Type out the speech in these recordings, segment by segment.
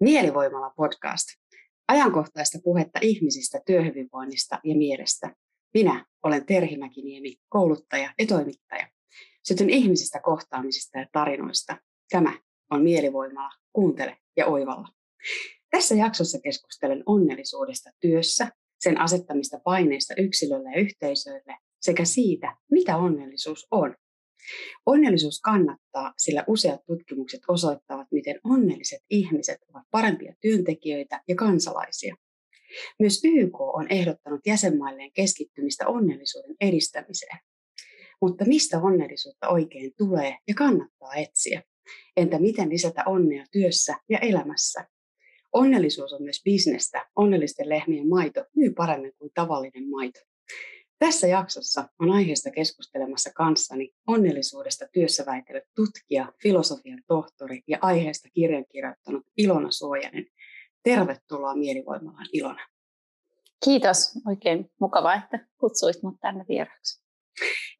Mielivoimalla podcast. Ajankohtaista puhetta ihmisistä, työhyvinvoinnista ja mielestä. Minä olen Terhi Mäkiniemi, kouluttaja ja toimittaja. Sytyn ihmisistä kohtaamisista ja tarinoista. Tämä on Mielivoimalla. Kuuntele ja oivalla. Tässä jaksossa keskustelen onnellisuudesta työssä, sen asettamista paineista yksilölle ja yhteisöille sekä siitä, mitä onnellisuus on. Onnellisuus kannattaa, sillä useat tutkimukset osoittavat, miten onnelliset ihmiset ovat parempia työntekijöitä ja kansalaisia. Myös YK on ehdottanut jäsenmailleen keskittymistä onnellisuuden edistämiseen. Mutta mistä onnellisuutta oikein tulee ja kannattaa etsiä? Entä miten lisätä onnea työssä ja elämässä? Onnellisuus on myös bisnestä. Onnellisten lehmien maito myy paremmin kuin tavallinen maito. Tässä jaksossa on aiheesta keskustelemassa kanssani onnellisuudesta työssä väitellyt tutkija, filosofian tohtori ja aiheesta kirjan kirjoittanut Ilona Suojanen. Tervetuloa Mielivoimalaan Ilona. Kiitos. Oikein mukavaa, että kutsuit minut tänne vieraaksi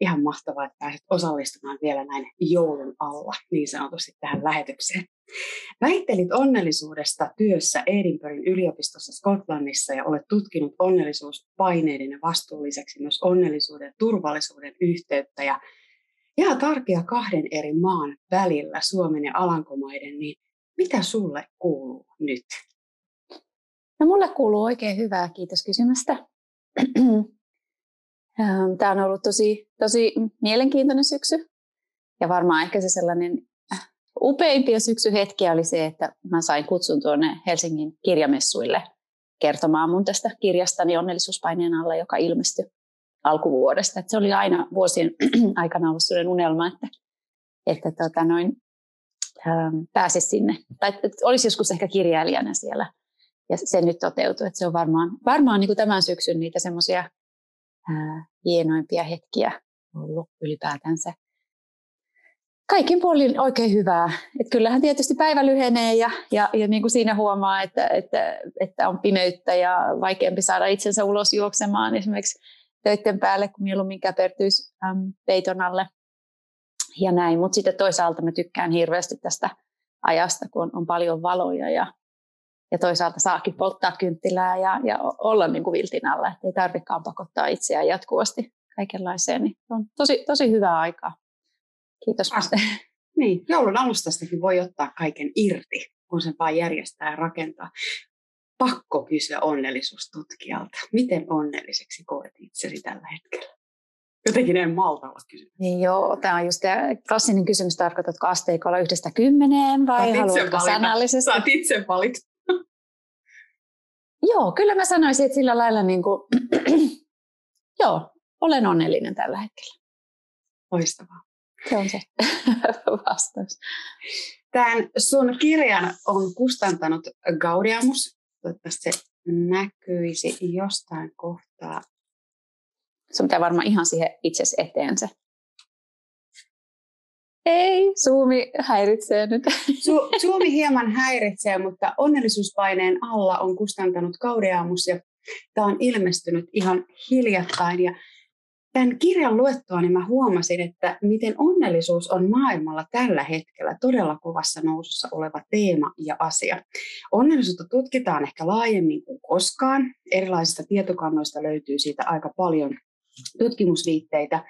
ihan mahtavaa, että pääset osallistumaan vielä näin joulun alla niin sanotusti tähän lähetykseen. Väittelit onnellisuudesta työssä Edinburghin yliopistossa Skotlannissa ja olet tutkinut onnellisuuspaineiden ja vastuulliseksi myös onnellisuuden ja turvallisuuden yhteyttä ja jaa tarkia kahden eri maan välillä, Suomen ja Alankomaiden, niin mitä sulle kuuluu nyt? No mulle kuuluu oikein hyvää, kiitos kysymästä. Ähm, Tämä on ollut tosi, tosi mielenkiintoinen syksy. Ja varmaan ehkä se sellainen äh, upeimpia syksyhetkiä oli se, että mä sain kutsun tuonne Helsingin kirjamessuille kertomaan mun tästä kirjastani onnellisuuspaineen alla, joka ilmestyi alkuvuodesta. Että se oli aina vuosien aikana ollut sellainen unelma, että, että tota noin, ähm, pääsisi sinne. Tai olisi joskus ehkä kirjailijana siellä. Ja se nyt toteutui. Että se on varmaan, varmaan niin kuin tämän syksyn niitä semmoisia hienoimpia hetkiä ollut ylipäätänsä. Kaikin puolin oikein hyvää. Et kyllähän tietysti päivä lyhenee ja, ja, ja niin kuin siinä huomaa, että, että, että on pimeyttä ja vaikeampi saada itsensä ulos juoksemaan esimerkiksi töiden päälle, kun mieluummin käpertyisi äm, peiton alle ja näin. Mutta sitten toisaalta mä tykkään hirveästi tästä ajasta, kun on, on paljon valoja ja ja toisaalta saakin polttaa kynttilää ja, ja olla niin kuin viltin alla, että ei tarvitsekaan pakottaa itseään jatkuvasti kaikenlaiseen. Niin on tosi, tosi hyvää aikaa. Kiitos. Ah, niin, joulun alustastakin voi ottaa kaiken irti, kun sen vaan järjestää ja rakentaa. Pakko kysyä onnellisuustutkijalta. Miten onnelliseksi koet itsesi tällä hetkellä? Jotenkin en malta olla kysyä. Niin joo, tämä on just tämä klassinen kysymys, tarkoitatko asteikolla yhdestä kymmeneen vai haluatko sanallisesti? Saat itse valita. Joo, kyllä mä sanoisin, että sillä lailla niin kuin, joo, olen onnellinen tällä hetkellä. Loistavaa. Se on se vastaus. Tämän sun kirjan on kustantanut Gaudiamus. Toivottavasti se näkyisi jostain kohtaa. Sun pitää varmaan ihan siihen itse eteen se. Ei, Suomi häiritsee nyt. Su- Suomi hieman häiritsee, mutta onnellisuuspaineen alla on kustantanut Kaudeamus ja tämä on ilmestynyt ihan hiljattain. Ja tämän kirjan luettua niin mä huomasin, että miten onnellisuus on maailmalla tällä hetkellä todella kovassa nousussa oleva teema ja asia. Onnellisuutta tutkitaan ehkä laajemmin kuin koskaan. Erilaisista tietokannoista löytyy siitä aika paljon tutkimusviitteitä.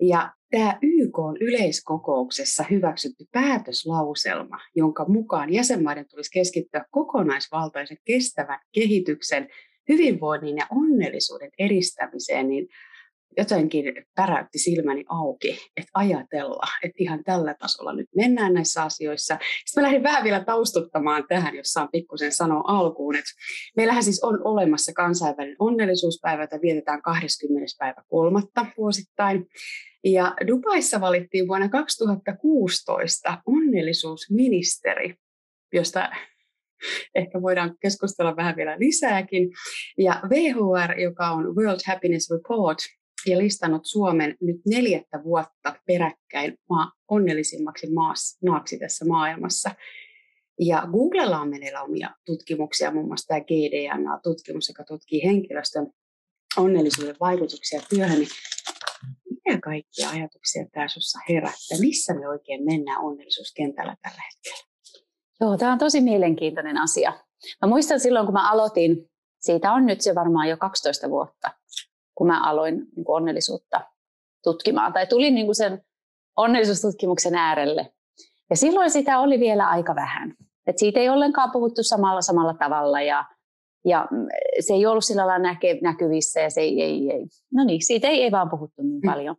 Ja tämä YK on yleiskokouksessa hyväksytty päätöslauselma, jonka mukaan jäsenmaiden tulisi keskittyä kokonaisvaltaisen kestävän kehityksen, hyvinvoinnin ja onnellisuuden edistämiseen, niin jotenkin päräytti silmäni auki, että ajatella, että ihan tällä tasolla nyt mennään näissä asioissa. Sitten mä lähdin vähän vielä taustuttamaan tähän, jos saan pikkusen sanoa alkuun, että meillähän siis on olemassa kansainvälinen onnellisuuspäivä, jota vietetään 20. päivä kolmatta vuosittain. Ja Dubaissa valittiin vuonna 2016 onnellisuusministeri, josta ehkä voidaan keskustella vähän vielä lisääkin. Ja WHR, joka on World Happiness Report, ja listannut Suomen nyt neljättä vuotta peräkkäin maa, onnellisimmaksi maas, maaksi tässä maailmassa. Ja Googlella on meneillä omia tutkimuksia, muun muassa tämä GDNA-tutkimus, joka tutkii henkilöstön onnellisuuden vaikutuksia työhön. Niin mitä kaikkia ajatuksia tämä sinussa herättää? Missä me oikein mennään onnellisuuskentällä tällä hetkellä? Joo, tämä on tosi mielenkiintoinen asia. Mä muistan silloin, kun mä aloitin, siitä on nyt se varmaan jo 12 vuotta, kun mä aloin niin kuin onnellisuutta tutkimaan. Tai tulin niin kuin sen onnellisuustutkimuksen äärelle. Ja silloin sitä oli vielä aika vähän. Et siitä ei ollenkaan puhuttu samalla samalla tavalla ja, ja se ei ollut sillä lailla näke, näkyvissä ja se ei, ei, ei. No niin, siitä ei, ei vaan puhuttu niin mm. paljon.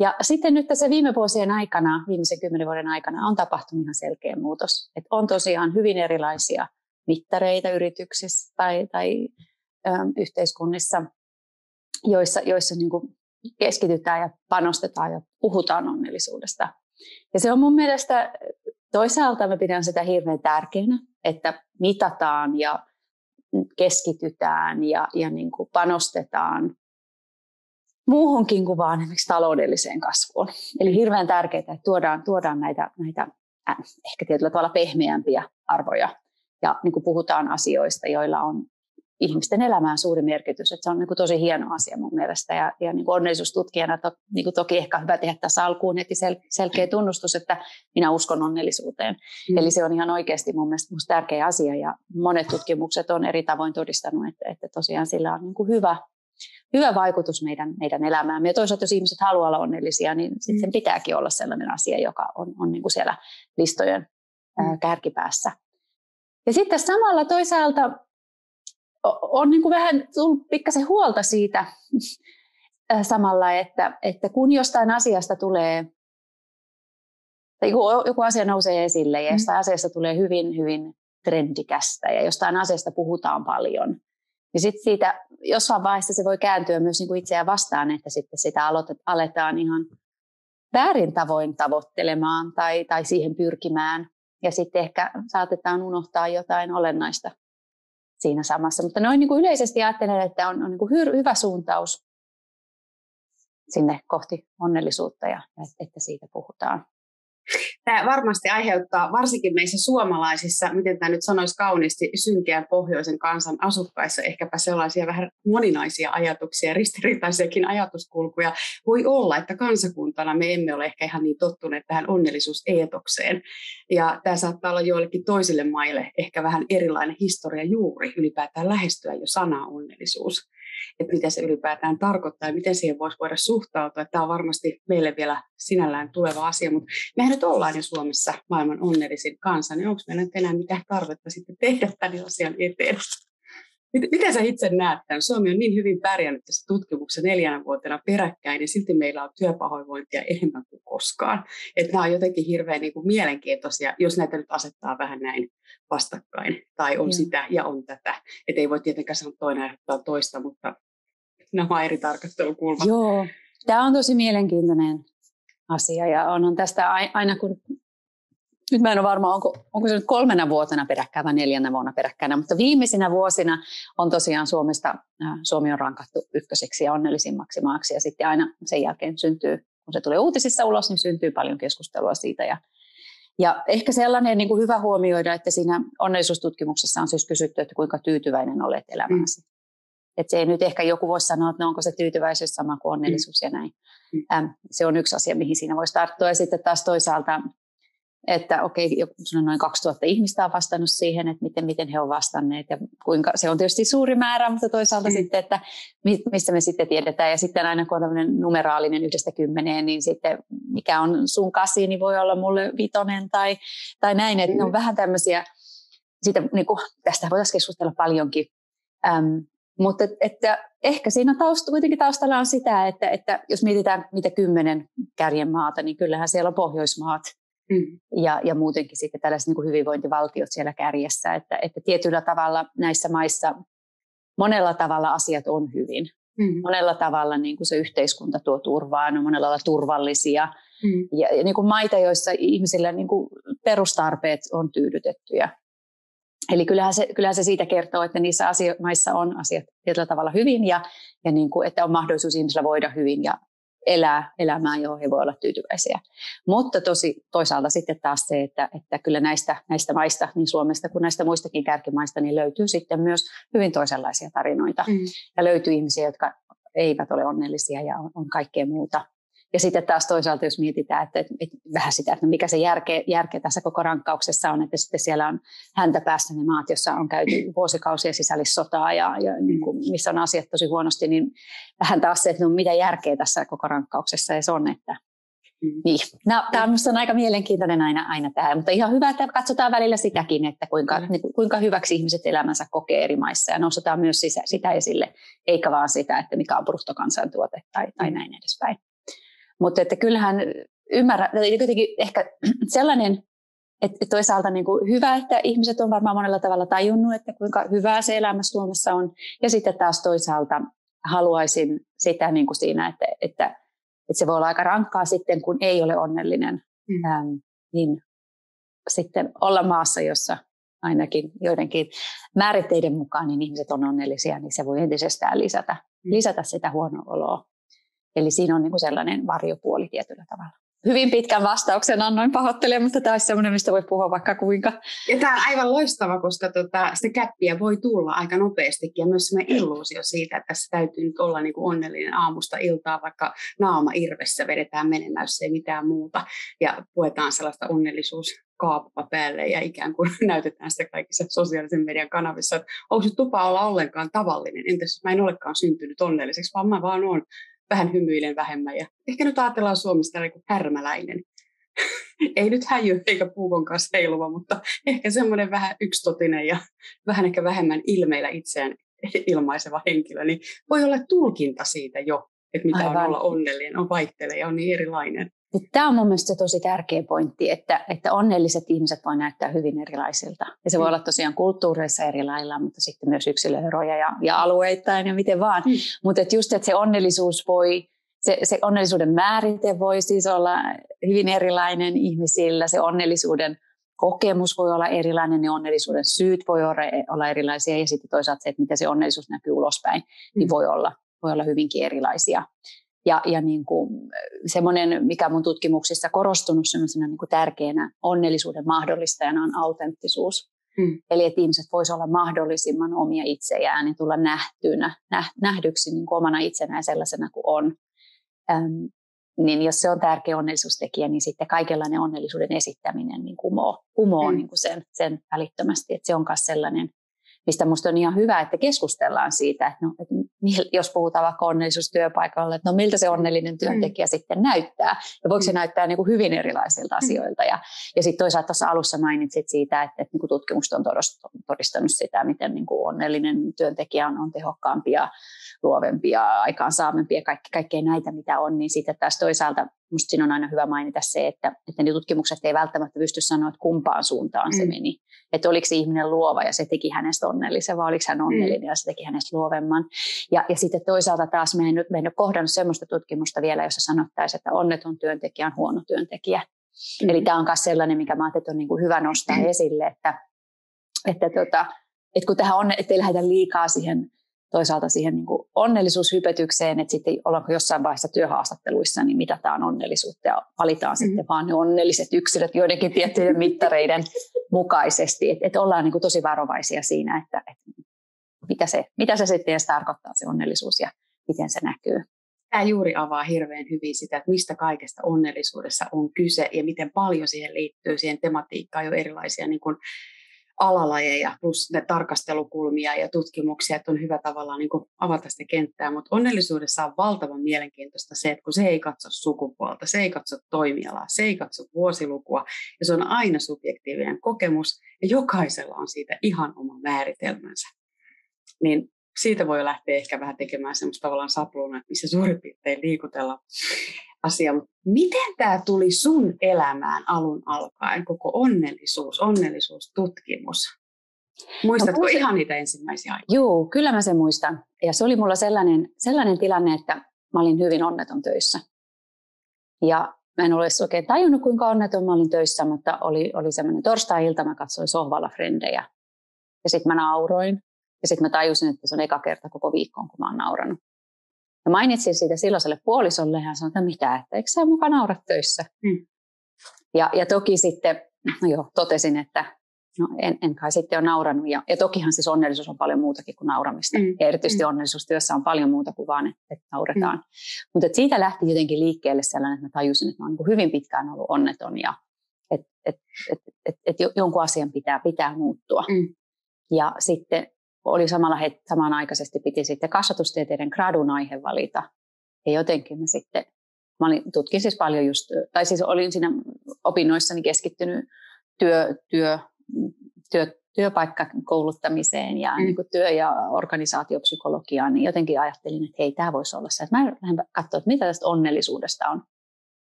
Ja sitten nyt tässä viime vuosien aikana, viimeisen kymmenen vuoden aikana on tapahtunut ihan selkeä muutos. Et on tosiaan hyvin erilaisia mittareita yrityksissä tai, tai ö, yhteiskunnissa, joissa, joissa niin kuin keskitytään ja panostetaan ja puhutaan onnellisuudesta. Ja se on mun mielestä toisaalta mä pidän sitä hirveän tärkeänä, että mitataan ja keskitytään ja, ja niin kuin panostetaan muuhunkin kuin vaan esimerkiksi taloudelliseen kasvuun. Eli hirveän tärkeää, että tuodaan, tuodaan näitä, näitä äh, ehkä tietyllä tavalla pehmeämpiä arvoja ja niin kuin puhutaan asioista, joilla on ihmisten elämään suuri merkitys. Että se on niin kuin tosi hieno asia mun mielestä. Ja, ja niin kuin onnellisuustutkijana to, niin kuin toki ehkä hyvä tehdä tässä alkuun heti sel, selkeä tunnustus, että minä uskon onnellisuuteen. Mm. Eli se on ihan oikeasti mun mielestä musta tärkeä asia. Ja monet tutkimukset on eri tavoin todistanut, että, että tosiaan sillä on niin kuin hyvä, hyvä vaikutus meidän, meidän elämään. Ja toisaalta jos ihmiset haluaa olla onnellisia, niin sit sen mm. pitääkin olla sellainen asia, joka on, on niin kuin siellä listojen ää, mm. kärkipäässä. Ja sitten samalla toisaalta on niin kuin vähän tullut pikkasen huolta siitä samalla, että, että kun jostain asiasta tulee, tai joku, joku asia nousee esille ja mm. jostain mm. asiasta tulee hyvin, hyvin trendikästä ja jostain asiasta puhutaan paljon, niin sitten siitä jossain vaiheessa se voi kääntyä myös niin kuin itseään vastaan, että sitten sitä aloitet, aletaan ihan väärin tavoin tavoittelemaan tai, tai siihen pyrkimään. Ja sitten ehkä saatetaan unohtaa jotain olennaista siinä samassa. Mutta noin niin kuin yleisesti ajattelen, että on, on niin kuin hyvä suuntaus sinne kohti onnellisuutta ja että siitä puhutaan. Tämä varmasti aiheuttaa varsinkin meissä suomalaisissa, miten tämä nyt sanoisi kauniisti, synkeän pohjoisen kansan asukkaissa ehkäpä sellaisia vähän moninaisia ajatuksia, ristiriitaisiakin ajatuskulkuja. Voi olla, että kansakuntana me emme ole ehkä ihan niin tottuneet tähän onnellisuuseetokseen. Ja tämä saattaa olla joillekin toisille maille ehkä vähän erilainen historia juuri ylipäätään lähestyä jo sanaa onnellisuus että mitä se ylipäätään tarkoittaa ja miten siihen voisi voida suhtautua. Tämä on varmasti meille vielä sinällään tuleva asia, mutta mehän nyt ollaan jo Suomessa maailman onnellisin kansa, niin onko meillä nyt enää mitään tarvetta sitten tehdä tämän asian eteen? Miten sä itse näet tämän? Suomi on niin hyvin pärjännyt tässä tutkimuksessa neljänä vuotena peräkkäin, ja silti meillä on työpahoinvointia enemmän kuin koskaan. Että nämä on jotenkin hirveän niin kuin mielenkiintoisia, jos näitä nyt asettaa vähän näin vastakkain, tai on ja. sitä ja on tätä. Että ei voi tietenkään sanoa toinen aiheuttaa toista, mutta nämä on eri tarkastelukulmat. Joo, tämä on tosi mielenkiintoinen asia, ja on tästä aina kun nyt mä en ole varma, onko, onko se nyt kolmena vuotena peräkkäin vai neljänä vuonna peräkkäin, mutta viimeisinä vuosina on tosiaan Suomesta, äh, Suomi on rankattu ykköseksi ja onnellisimmaksi maaksi ja sitten aina sen jälkeen syntyy, kun se tulee uutisissa ulos, niin syntyy paljon keskustelua siitä ja ja ehkä sellainen niin kuin hyvä huomioida, että siinä onnellisuustutkimuksessa on siis kysytty, että kuinka tyytyväinen olet elämääsi. Mm. Että se ei nyt ehkä joku voisi sanoa, että no onko se tyytyväisyys sama kuin onnellisuus mm. ja näin. Mm. Ähm, se on yksi asia, mihin siinä voisi tarttua. Ja sitten taas toisaalta että okei, joku noin 2000 ihmistä on vastannut siihen, että miten, miten he ovat vastanneet ja kuinka, se on tietysti suuri määrä, mutta toisaalta mm. sitten, että mistä me sitten tiedetään ja sitten aina kun on tämmöinen numeraalinen yhdestä kymmeneen, niin sitten mikä on sun kasi, niin voi olla mulle vitonen tai, tai näin, että mm. ne on mm. vähän tämmöisiä, siitä, niin kuin, tästä voitaisiin keskustella paljonkin, ähm, mutta että ehkä siinä tausta, kuitenkin taustalla on sitä, että, että jos mietitään niitä kymmenen kärjen maata, niin kyllähän siellä on Pohjoismaat, Mm. Ja, ja muutenkin sitten tällaiset niin kuin hyvinvointivaltiot siellä kärjessä, että, että tietyllä tavalla näissä maissa monella tavalla asiat on hyvin. Mm. Monella tavalla niin kuin se yhteiskunta tuo turvaa, ne on monella tavalla turvallisia. Mm. Ja, ja niin kuin maita, joissa ihmisillä niin kuin perustarpeet on tyydytettyjä. Eli kyllähän se, kyllähän se siitä kertoo, että niissä asio- maissa on asiat tietyllä tavalla hyvin ja, ja niin kuin, että on mahdollisuus ihmisillä voida hyvin ja elää elämää, johon he voivat olla tyytyväisiä. Mutta tosi, toisaalta sitten taas se, että, että kyllä näistä, näistä maista, niin Suomesta kuin näistä muistakin kärkimaista, niin löytyy sitten myös hyvin toisenlaisia tarinoita. Mm. Ja löytyy ihmisiä, jotka eivät ole onnellisia ja on, on kaikkea muuta. Ja sitten taas toisaalta, jos mietitään, että, että, että vähän sitä, että no mikä se järke, järke tässä koko rankkauksessa on, että sitten siellä on häntä päästä ne maat, jossa on käyty vuosikausia sisällissotaa ja, ja niin kuin, missä on asiat tosi huonosti, niin vähän taas se, että no mitä järkeä tässä koko rankkauksessa se on, että Mm. Niin. No, tämä on minusta aika mielenkiintoinen aina, aina tämä, mutta ihan hyvä, että katsotaan välillä sitäkin, että kuinka, mm. niin, kuinka hyväksi ihmiset elämänsä kokee eri maissa ja nostetaan myös sitä, sitä esille, eikä vaan sitä, että mikä on bruttokansantuote tai, tai mm. näin edespäin. Mutta että kyllähän ymmärrä, jotenkin ehkä sellainen, että toisaalta niin kuin hyvä, että ihmiset on varmaan monella tavalla tajunnut, että kuinka hyvää se elämä Suomessa on. Ja sitten taas toisaalta haluaisin sitä niin kuin siinä, että, että, että se voi olla aika rankkaa sitten, kun ei ole onnellinen. Mm. Ähm, niin sitten olla maassa, jossa ainakin joidenkin määritteiden mukaan niin ihmiset on onnellisia, niin se voi entisestään lisätä, mm. lisätä sitä huonoa oloa. Eli siinä on niin kuin sellainen varjopuoli tietyllä tavalla. Hyvin pitkän vastauksen annoin pahoittelemaan, mutta tämä olisi sellainen, mistä voi puhua vaikka kuinka. Ja tämä on aivan loistava, koska tota, sitä käppiä voi tulla aika nopeastikin ja myös sellainen illuusio siitä, että tässä täytyy nyt olla niin kuin onnellinen aamusta iltaa, vaikka naama irvessä vedetään menemmässä ei mitään muuta ja puetaan sellaista onnellisuus kaappa päälle ja ikään kuin näytetään sitä kaikissa sosiaalisen median kanavissa, että onko se tupa olla ollenkaan tavallinen, entäs jos mä en olekaan syntynyt onnelliseksi, vaan mä vaan oon vähän hymyilen vähemmän. Ja ehkä nyt ajatellaan Suomesta niin kuin härmäläinen. Ei nyt häjy eikä puukon kanssa heiluva, mutta ehkä semmoinen vähän yksitotinen ja vähän ehkä vähemmän ilmeillä itseään ilmaiseva henkilö, niin voi olla tulkinta siitä jo, että mitä Aivan. on olla onnellinen, on vaihtelee ja on niin erilainen. Tämä on mun mielestä tosi tärkeä pointti, että, että onnelliset ihmiset voi näyttää hyvin erilaisilta. Ja se mm. voi olla tosiaan kulttuureissa eri lailla, mutta sitten myös yksilöeroja ja, ja alueittain ja miten vaan. Mm. Mutta että just, että se onnellisuus voi, se, se onnellisuuden määrite voi siis olla hyvin erilainen ihmisillä, se onnellisuuden kokemus voi olla erilainen, ne onnellisuuden syyt voi olla erilaisia ja sitten toisaalta se, että miten se onnellisuus näkyy ulospäin, niin mm. niin voi olla, voi olla hyvinkin erilaisia. Ja, ja niin kuin semmoinen, mikä mun tutkimuksissa korostunut semmoisena niin kuin tärkeänä onnellisuuden mahdollistajana on autenttisuus. Hmm. Eli että ihmiset voisivat olla mahdollisimman omia itseään ja tulla nähtynä, nähdyksi niin kuin omana itsenään sellaisena kuin on. Ähm, niin jos se on tärkeä onnellisuustekijä, niin sitten kaikenlainen onnellisuuden esittäminen niin kumoo, kumoo hmm. niin kuin sen, sen välittömästi. Että se on myös sellainen mistä minusta on ihan hyvä, että keskustellaan siitä, että, no, että jos puhutaan vaikka onnellisuustyöpaikalla, että no miltä se onnellinen työntekijä mm. sitten näyttää, ja voiko se mm. näyttää niin kuin hyvin erilaisilta mm. asioilta. Ja, ja sitten toisaalta tuossa alussa mainitsit siitä, että, että niin kuin tutkimukset on todistanut sitä, miten niin kuin onnellinen työntekijä on, on tehokkaampia, luovempia, aikaansaamempia, kaikki, kaikkea näitä, mitä on, niin sitten taas toisaalta Minusta siinä on aina hyvä mainita se, että, että ne tutkimukset ei välttämättä pysty sanoa, että kumpaan suuntaan mm. se meni. Että oliko se ihminen luova ja se teki hänestä onnellisen, vai oliko hän mm. onnellinen mm. ja se teki hänestä luovemman. Ja, ja sitten toisaalta taas me en, me en ole kohdannut sellaista tutkimusta vielä, jossa sanottaisiin, että onneton työntekijä on huono työntekijä. Mm. Eli tämä on myös sellainen, mikä mä ajattelin, että on niin kuin hyvä nostaa mm. esille, että, että, tota, että kun tähän on, ettei lähdetä liikaa siihen toisaalta siihen niin kuin onnellisuushypetykseen, että sitten ollaanko jossain vaiheessa työhaastatteluissa, niin mitataan onnellisuutta ja valitaan mm-hmm. sitten vaan ne onnelliset yksilöt joidenkin tiettyjen mittareiden mukaisesti. Että et ollaan niin kuin tosi varovaisia siinä, että, että mitä, se, mitä se sitten edes tarkoittaa se onnellisuus ja miten se näkyy. Tämä juuri avaa hirveän hyvin sitä, että mistä kaikesta onnellisuudessa on kyse ja miten paljon siihen liittyy siihen tematiikkaan jo erilaisia niin kuin alalajeja plus ne tarkastelukulmia ja tutkimuksia, että on hyvä tavallaan niin kuin avata sitä kenttää, mutta onnellisuudessa on valtavan mielenkiintoista se, että kun se ei katso sukupuolta, se ei katso toimialaa, se ei katso vuosilukua ja se on aina subjektiivinen kokemus ja jokaisella on siitä ihan oma määritelmänsä. Niin siitä voi lähteä ehkä vähän tekemään semmoista tavallaan sapluuna, missä suurin piirtein liikutellaan asia. Miten tämä tuli sun elämään alun alkaen, koko onnellisuus, onnellisuustutkimus? Muistatko no, ihan niitä ensimmäisiä aikoja? Joo, kyllä mä sen muistan. Ja se oli mulla sellainen, sellainen tilanne, että mä olin hyvin onneton töissä. Ja mä en ole oikein tajunnut, kuinka onneton mä olin töissä, mutta oli, oli semmoinen torstai-ilta, mä katsoin sohvalla frendejä. Ja sitten mä nauroin. Ja sitten mä tajusin, että se on eka kerta koko viikkoon, kun mä oon nauranut. Ja mainitsin siitä silloiselle puolisolle ja hän sanoi, että mitä, että eikö sä mukaan naura töissä? Mm. Ja, ja toki sitten, no joo, totesin, että no en, en kai sitten ole naurannut. Ja, ja tokihan siis onnellisuus on paljon muutakin kuin nauramista. Mm. Ja erityisesti mm. onnellisuustyössä on paljon muuta kuin vaan, että, että nauretaan. Mm. Mutta et siitä lähti jotenkin liikkeelle sellainen, että mä tajusin, että mä olen niin hyvin pitkään ollut onneton ja että et, et, et, et jonkun asian pitää, pitää muuttua. Mm. Ja sitten oli samalla het, samanaikaisesti piti sitten kasvatustieteiden gradun aihe valita. Ja jotenkin mä sitten, mä olin, tutkin siis paljon just, tai siis olin siinä opinnoissani keskittynyt työ, työ, työ, työpaikkakouluttamiseen ja mm. niin kuin työ- ja organisaatiopsykologiaan, niin jotenkin ajattelin, että hei, tämä voisi olla se. Että mä lähden katsoa, että mitä tästä onnellisuudesta on,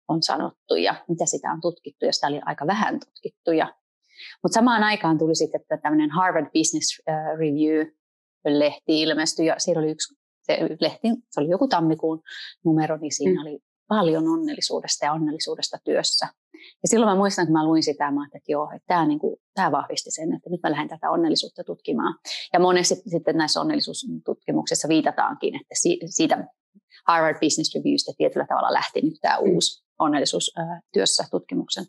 on sanottu ja mitä sitä on tutkittu, ja sitä oli aika vähän tutkittu. Ja, mutta samaan aikaan tuli sitten tämmöinen Harvard Business Review-lehti ilmestyi, ja siellä oli yksi se lehti, se oli joku tammikuun numero, niin siinä mm. oli paljon onnellisuudesta ja onnellisuudesta työssä. Ja silloin mä muistan, kun mä luin sitä, mä että joo, että tämä, niin kuin, tämä vahvisti sen, että nyt mä lähden tätä onnellisuutta tutkimaan. Ja monesti sitten näissä onnellisuustutkimuksissa viitataankin, että siitä Harvard Business Reviewstä tietyllä tavalla lähti nyt tämä mm. uusi onnellisuustyössä tutkimuksen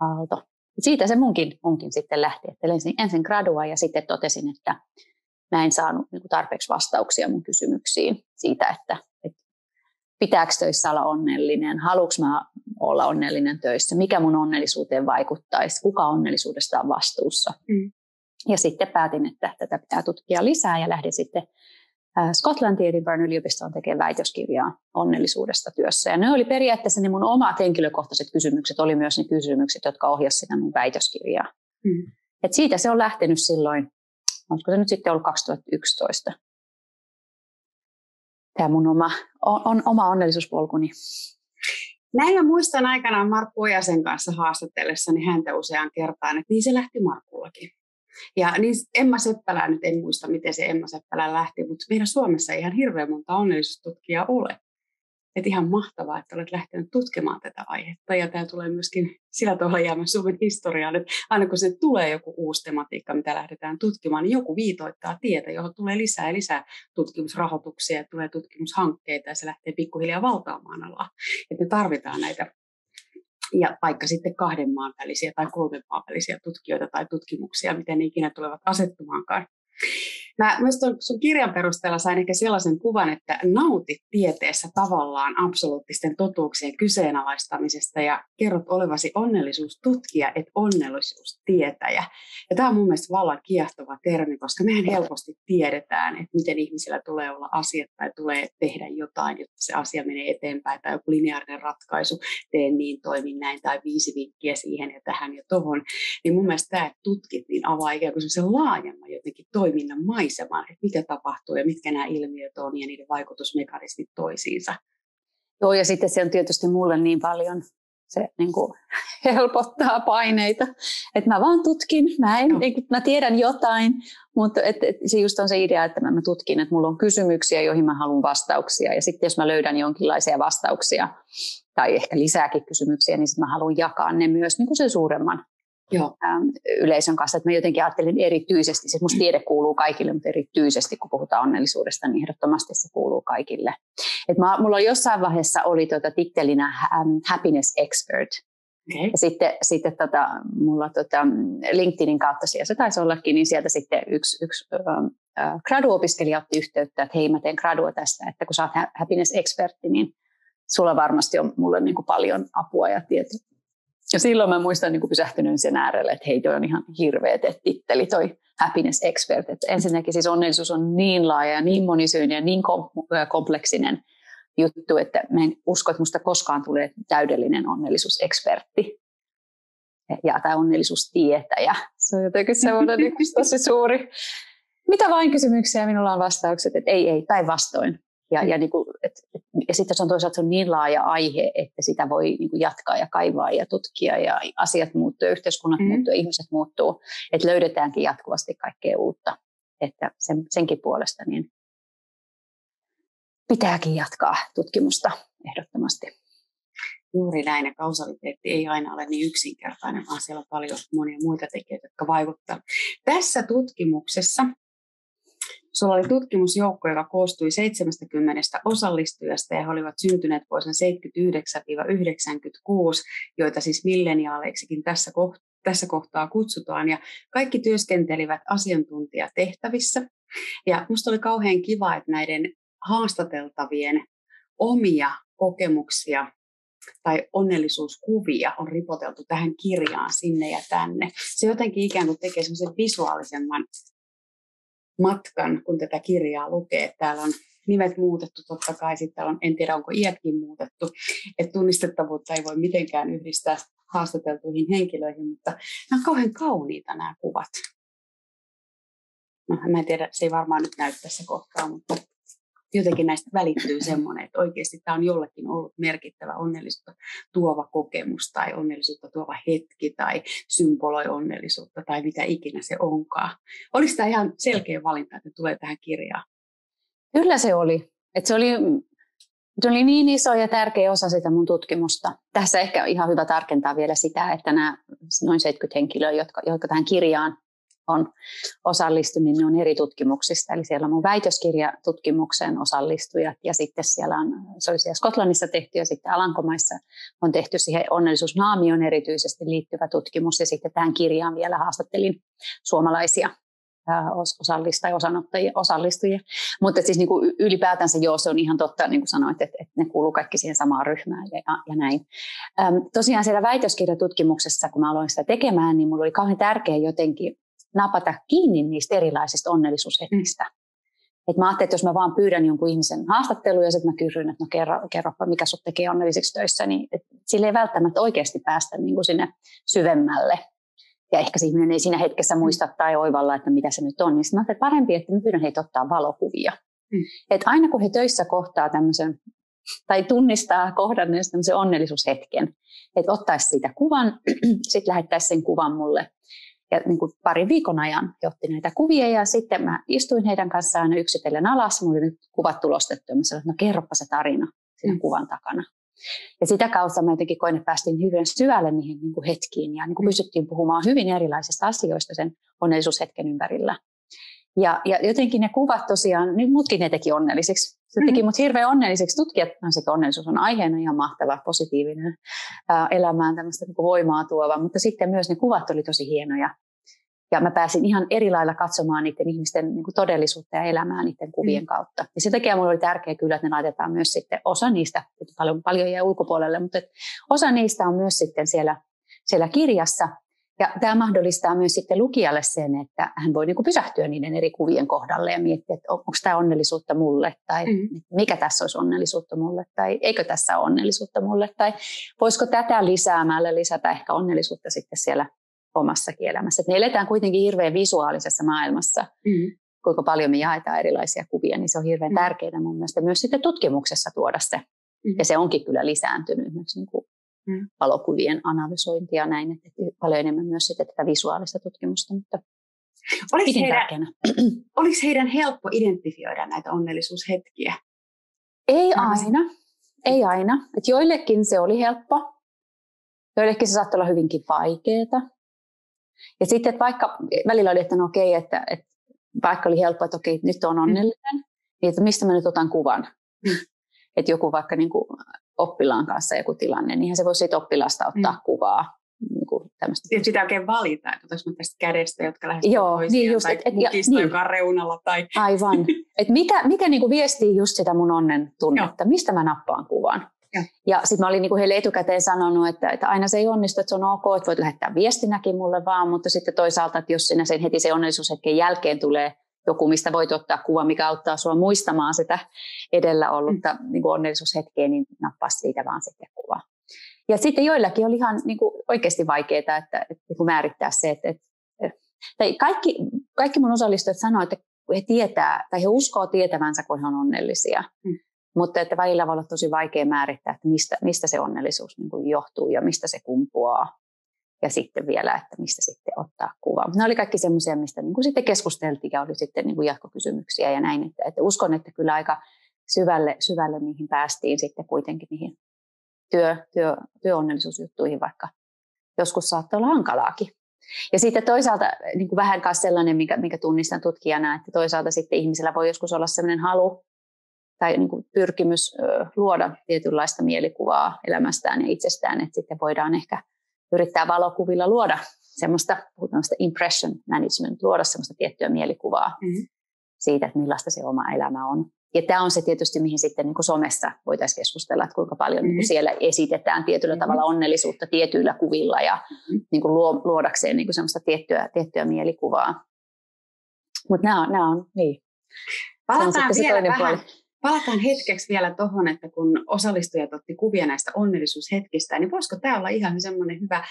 aalto. Siitä se munkin, munkin sitten lähti, että ensin, ensin gradua ja sitten totesin, että mä en saanut niin tarpeeksi vastauksia mun kysymyksiin siitä, että, että pitääkö töissä olla onnellinen, haluanko mä olla onnellinen töissä, mikä mun onnellisuuteen vaikuttaisi, kuka onnellisuudesta on vastuussa. Mm. Ja sitten päätin, että tätä pitää tutkia lisää ja lähdin sitten Skotlantiin Edinburgh yliopistoon tekemään väitöskirjaa onnellisuudesta työssä. Ja ne oli periaatteessa ne mun omat henkilökohtaiset kysymykset, oli myös ne kysymykset, jotka ohjasivat sitä mun väitöskirjaa. Mm. Et siitä se on lähtenyt silloin, olisiko se nyt sitten ollut 2011 tämä mun oma, on, on, oma onnellisuuspolkuni. Näin mä muistan aikanaan Markku Ojasen kanssa haastatellessani häntä useaan kertaan, että niin se lähti Markullakin. Ja niin Emma Seppälä, nyt en muista miten se Emma Seppälä lähti, mutta meidän Suomessa ei ihan hirveän monta onnellisuustutkijaa ole. Että ihan mahtavaa, että olet lähtenyt tutkimaan tätä aihetta. Ja tämä tulee myöskin sillä tavalla jäämään Suomen historiaan, että aina kun se tulee joku uusi tematiikka, mitä lähdetään tutkimaan, niin joku viitoittaa tietä, johon tulee lisää ja lisää tutkimusrahoituksia tulee tutkimushankkeita ja se lähtee pikkuhiljaa valtaamaan alaa. Että me tarvitaan näitä ja vaikka sitten kahden maan välisiä tai kolmen maan välisiä tutkijoita tai tutkimuksia, miten ne ikinä tulevat asettumaankaan. Mä myös tuon sun kirjan perusteella sain ehkä sellaisen kuvan, että nautit tieteessä tavallaan absoluuttisten totuuksien kyseenalaistamisesta ja kerrot olevasi onnellisuustutkija, et onnellisuustietäjä. Ja tämä on mun mielestä vallan kiehtova termi, koska mehän helposti tiedetään, että miten ihmisillä tulee olla asiat tai tulee tehdä jotain, jotta se asia menee eteenpäin tai joku lineaarinen ratkaisu, teen niin, toimin näin tai viisi vinkkiä siihen ja tähän ja tohon. Niin mun mielestä tämä, että tutkit, niin avaa ikään kuin se laajemman jotenkin toiminnan maiseman, että mitä tapahtuu ja mitkä nämä ilmiöt on ja niiden vaikutusmekanismit toisiinsa. Joo, ja sitten se on tietysti mulle niin paljon, se niin kuin, helpottaa paineita, että mä vaan tutkin, mä, en, niin mä tiedän jotain, mutta et, et, se just on se idea, että mä, mä tutkin, että mulla on kysymyksiä, joihin mä haluan vastauksia, ja sitten jos mä löydän jonkinlaisia vastauksia, tai ehkä lisääkin kysymyksiä, niin mä haluan jakaa ne myös niin kuin sen suuremman Joo. Ähm, yleisön kanssa. Että mä jotenkin ajattelin erityisesti, siis musta tiede kuuluu kaikille, mutta erityisesti kun puhutaan onnellisuudesta, niin ehdottomasti se kuuluu kaikille. Et mä, mulla jossain vaiheessa oli tuota tittelinä um, Happiness Expert. Okay. Ja sitten, sitten tota, mulla tota LinkedInin kautta siellä se taisi ollakin, niin sieltä sitten yksi, yksi äh, graduopiskelija otti yhteyttä, että hei mä teen gradua tästä, että kun sä oot happiness-ekspertti, niin sulla varmasti on mulle niin kuin paljon apua ja tietoa ja silloin mä muistan niin pysähtyneen sen äärelle, että hei, toi on ihan hirveä titteli, toi happiness expert. Että ensinnäkin siis onnellisuus on niin laaja ja niin monisyinen ja niin kompleksinen juttu, että mä en usko, että musta koskaan tulee täydellinen onnellisuusekspertti ja, tai onnellisuustietäjä. Se on jotenkin semmoinen tosi suuri. Mitä vain kysymyksiä minulla on vastaukset, että ei, ei, päinvastoin. Ja, ja, niin kuin, ja sitten se on toisaalta se on niin laaja aihe, että sitä voi niin kuin jatkaa ja kaivaa ja tutkia ja asiat muuttuu, yhteiskunnat mm. muuttuu, ihmiset muuttuu, että löydetäänkin jatkuvasti kaikkea uutta. Että sen, senkin puolesta niin pitääkin jatkaa tutkimusta ehdottomasti. Juuri näin, ja kausaliteetti ei aina ole niin yksinkertainen, vaan siellä on paljon monia muita tekijöitä, jotka vaikuttavat. Tässä tutkimuksessa Sulla oli tutkimusjoukko, joka koostui 70 osallistujasta ja he olivat syntyneet vuosina 79-96, joita siis milleniaaleiksikin tässä tässä kohtaa kutsutaan. Ja kaikki työskentelivät asiantuntijatehtävissä. Ja minusta oli kauhean kiva, että näiden haastateltavien omia kokemuksia tai onnellisuuskuvia on ripoteltu tähän kirjaan sinne ja tänne. Se jotenkin ikään kuin tekee semmoisen visuaalisemman matkan, kun tätä kirjaa lukee. Täällä on nimet muutettu totta kai, sitten on, en tiedä onko iätkin muutettu, että tunnistettavuutta ei voi mitenkään yhdistää haastateltuihin henkilöihin, mutta nämä on kauhean kauniita nämä kuvat. No, mä en tiedä, se ei varmaan nyt näy tässä kohtaa, mutta jotenkin näistä välittyy semmoinen, että oikeasti tämä on jollekin ollut merkittävä onnellisuutta tuova kokemus tai onnellisuutta tuova hetki tai symboloi onnellisuutta tai mitä ikinä se onkaan. Olisi tämä ihan selkeä valinta, että tulee tähän kirjaan? Kyllä se oli. Et se oli. Se oli niin iso ja tärkeä osa sitä mun tutkimusta. Tässä ehkä ihan hyvä tarkentaa vielä sitä, että nämä noin 70 henkilöä, jotka, jotka tähän kirjaan on osallistunut, niin ne on eri tutkimuksista. Eli siellä on mun väitöskirjatutkimuksen osallistujat ja sitten siellä on, se oli siellä Skotlannissa tehty ja sitten Alankomaissa on tehty siihen onnellisuusnaamioon erityisesti liittyvä tutkimus ja sitten tähän kirjaan vielä haastattelin suomalaisia osallista osanottajia, osallistujia. Mutta siis niin kuin ylipäätänsä joo, se on ihan totta, niin kuin sanoit, että, että ne kuuluu kaikki siihen samaan ryhmään ja, ja näin. Äm, tosiaan siellä väitöskirjatutkimuksessa, kun mä aloin sitä tekemään, niin mulla oli kauhean tärkeä jotenkin napata kiinni niistä erilaisista onnellisuushetkistä. Mm. Et mä ajattelin, että jos mä vaan pyydän jonkun ihmisen haastattelua ja sitten mä kysyn, että no kerro, kerropa, mikä sut tekee onnelliseksi töissä, niin sille ei välttämättä oikeasti päästä niin kuin sinne syvemmälle. Ja ehkä se ihminen ei siinä hetkessä muista tai oivalla, että mitä se nyt on. Niin sitten mä ajattelin, että parempi, että mä pyydän heitä ottaa valokuvia. Mm. Et aina kun he töissä kohtaa tämmöisen, tai tunnistaa kohdanneensa tämmöisen onnellisuushetken, että ottaisi siitä kuvan, sitten lähettäisi sen kuvan mulle ja niin kuin parin viikon ajan he otti näitä kuvia ja sitten mä istuin heidän kanssaan yksitellen alas. Mulla oli nyt kuvat tulostettu ja mä sanoin, että no kerropa se tarina siinä mm. kuvan takana. Ja sitä kautta mä jotenkin koin, että päästiin hyvin syvälle niihin niin kuin hetkiin ja niin kuin mm. pystyttiin puhumaan hyvin erilaisista asioista sen onnellisuushetken ympärillä. Ja, ja jotenkin ne kuvat tosiaan, nyt mutkin ne teki onnellisiksi. Se teki mm-hmm. mut hirveän onnelliseksi. Tutkijat, no sekä onnellisuus on aiheena ihan mahtava, positiivinen, ää, elämään tämmöistä niin voimaa tuova, mutta sitten myös ne kuvat oli tosi hienoja. Ja mä pääsin ihan eri lailla katsomaan niiden ihmisten niin kuin todellisuutta ja elämää niiden kuvien mm. kautta. Ja sen takia mulla oli tärkeää kyllä, että ne laitetaan myös sitten, osa niistä, paljon, paljon jää ulkopuolelle, mutta osa niistä on myös sitten siellä, siellä kirjassa. Ja tämä mahdollistaa myös sitten lukijalle sen, että hän voi niin kuin pysähtyä niiden eri kuvien kohdalle ja miettiä, että onko tämä onnellisuutta mulle, tai mm. mikä tässä olisi onnellisuutta mulle, tai eikö tässä ole onnellisuutta mulle, tai voisiko tätä lisäämällä lisätä ehkä onnellisuutta sitten siellä omassakin elämässä. Et me eletään kuitenkin hirveän visuaalisessa maailmassa, mm. kuinka paljon me jaetaan erilaisia kuvia, niin se on hirveän mm. tärkeää mun mielestä myös sitten tutkimuksessa tuoda se. Mm. Ja se onkin kyllä lisääntynyt myös niin kuin mm. valokuvien analysointia ja näin, että paljon enemmän myös sitten tätä visuaalista tutkimusta, mutta Oliko heidän, oliko heidän helppo identifioida näitä onnellisuushetkiä? Ei aina. Ei aina. Et joillekin se oli helppo. Joillekin se saattoi olla hyvinkin vaikeaa. Ja sitten, että vaikka välillä oli, että no okei, että, että vaikka oli helppo, että okei, nyt on onnellinen, mm. niin että mistä mä nyt otan kuvan. Mm. Että joku vaikka niin kuin oppilaan kanssa joku tilanne, niin se voi siitä oppilasta ottaa mm. kuvaa. Niin kuin Sitten sitä oikein valita, että mä tästä kädestä, jotka lähestyvät Joo, niin toisiaan, niin just, tai et, et, mukista, niin. joka reunalla. Tai... Aivan. Et mikä, mikä niin kuin viestii just sitä mun onnen tunnetta, Joo. mistä mä nappaan kuvan. Ja, ja sitten mä olin niinku heille etukäteen sanonut, että, että aina se ei onnistu, että se on ok, että voit lähettää viestinäkin mulle vaan, mutta sitten toisaalta, että jos sinä sen heti se onnellisuushetken jälkeen tulee joku, mistä voit ottaa kuva, mikä auttaa sinua muistamaan sitä edellä ollutta mm. niin onnellisuushetkeä, niin nappaa siitä vaan sitten kuva. Ja sitten joillakin oli ihan niin kuin oikeasti vaikeaa, että, että, että määrittää se, että, että, tai kaikki, kaikki mun osallistujat sanoivat, että he tietää tai he uskoo tietävänsä, kun he on onnellisia. Mm. Mutta että välillä voi olla tosi vaikea määrittää, että mistä, mistä se onnellisuus niin kuin johtuu ja mistä se kumpuaa. Ja sitten vielä, että mistä sitten ottaa kuva. Ne oli kaikki semmoisia, mistä niin kuin sitten keskusteltiin ja oli sitten niin kuin jatkokysymyksiä ja näin. Että, että uskon, että kyllä aika syvälle, syvälle niihin päästiin sitten kuitenkin niihin työ, työ, työonnellisuusjuttuihin, vaikka joskus saattaa olla hankalaakin. Ja sitten toisaalta niin kuin vähän myös sellainen, minkä, minkä tunnistan tutkijana, että toisaalta sitten ihmisellä voi joskus olla sellainen halu tai niin kuin pyrkimys luoda tietynlaista mielikuvaa elämästään ja itsestään, että sitten voidaan ehkä yrittää valokuvilla luoda semmoista, puhutaan impression management, luoda semmoista tiettyä mielikuvaa mm-hmm. siitä, että millaista se oma elämä on. Ja tämä on se tietysti, mihin sitten niin kuin somessa voitaisiin keskustella, että kuinka paljon mm-hmm. niin kuin siellä esitetään tietyllä mm-hmm. tavalla onnellisuutta tietyillä kuvilla ja mm-hmm. niin kuin luodakseen niin kuin semmoista tiettyä, tiettyä mielikuvaa. Mutta nämä on, nämä on niin. Palataan vielä vähän, puoli. Palataan hetkeksi vielä tuohon, että kun osallistujat otti kuvia näistä onnellisuushetkistä, niin voisiko tämä olla ihan semmoinen hyvä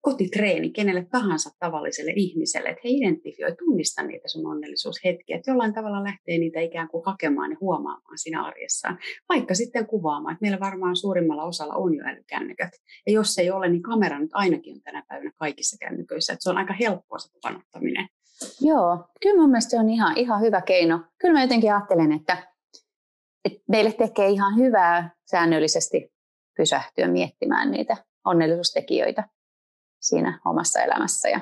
kotitreeni kenelle tahansa tavalliselle ihmiselle, että he identifioi, tunnista niitä sun onnellisuushetkiä, että jollain tavalla lähtee niitä ikään kuin hakemaan ja huomaamaan siinä arjessaan, vaikka sitten kuvaamaan, että meillä varmaan suurimmalla osalla on jo älykännykät, ja jos ei ole, niin kamera nyt ainakin on tänä päivänä kaikissa kännyköissä, että se on aika helppoa se kuvanottaminen. Joo, kyllä mun mielestä se on ihan, ihan hyvä keino. Kyllä mä jotenkin ajattelen, että, meille tekee ihan hyvää säännöllisesti pysähtyä miettimään niitä onnellisuustekijöitä siinä omassa elämässä. Ja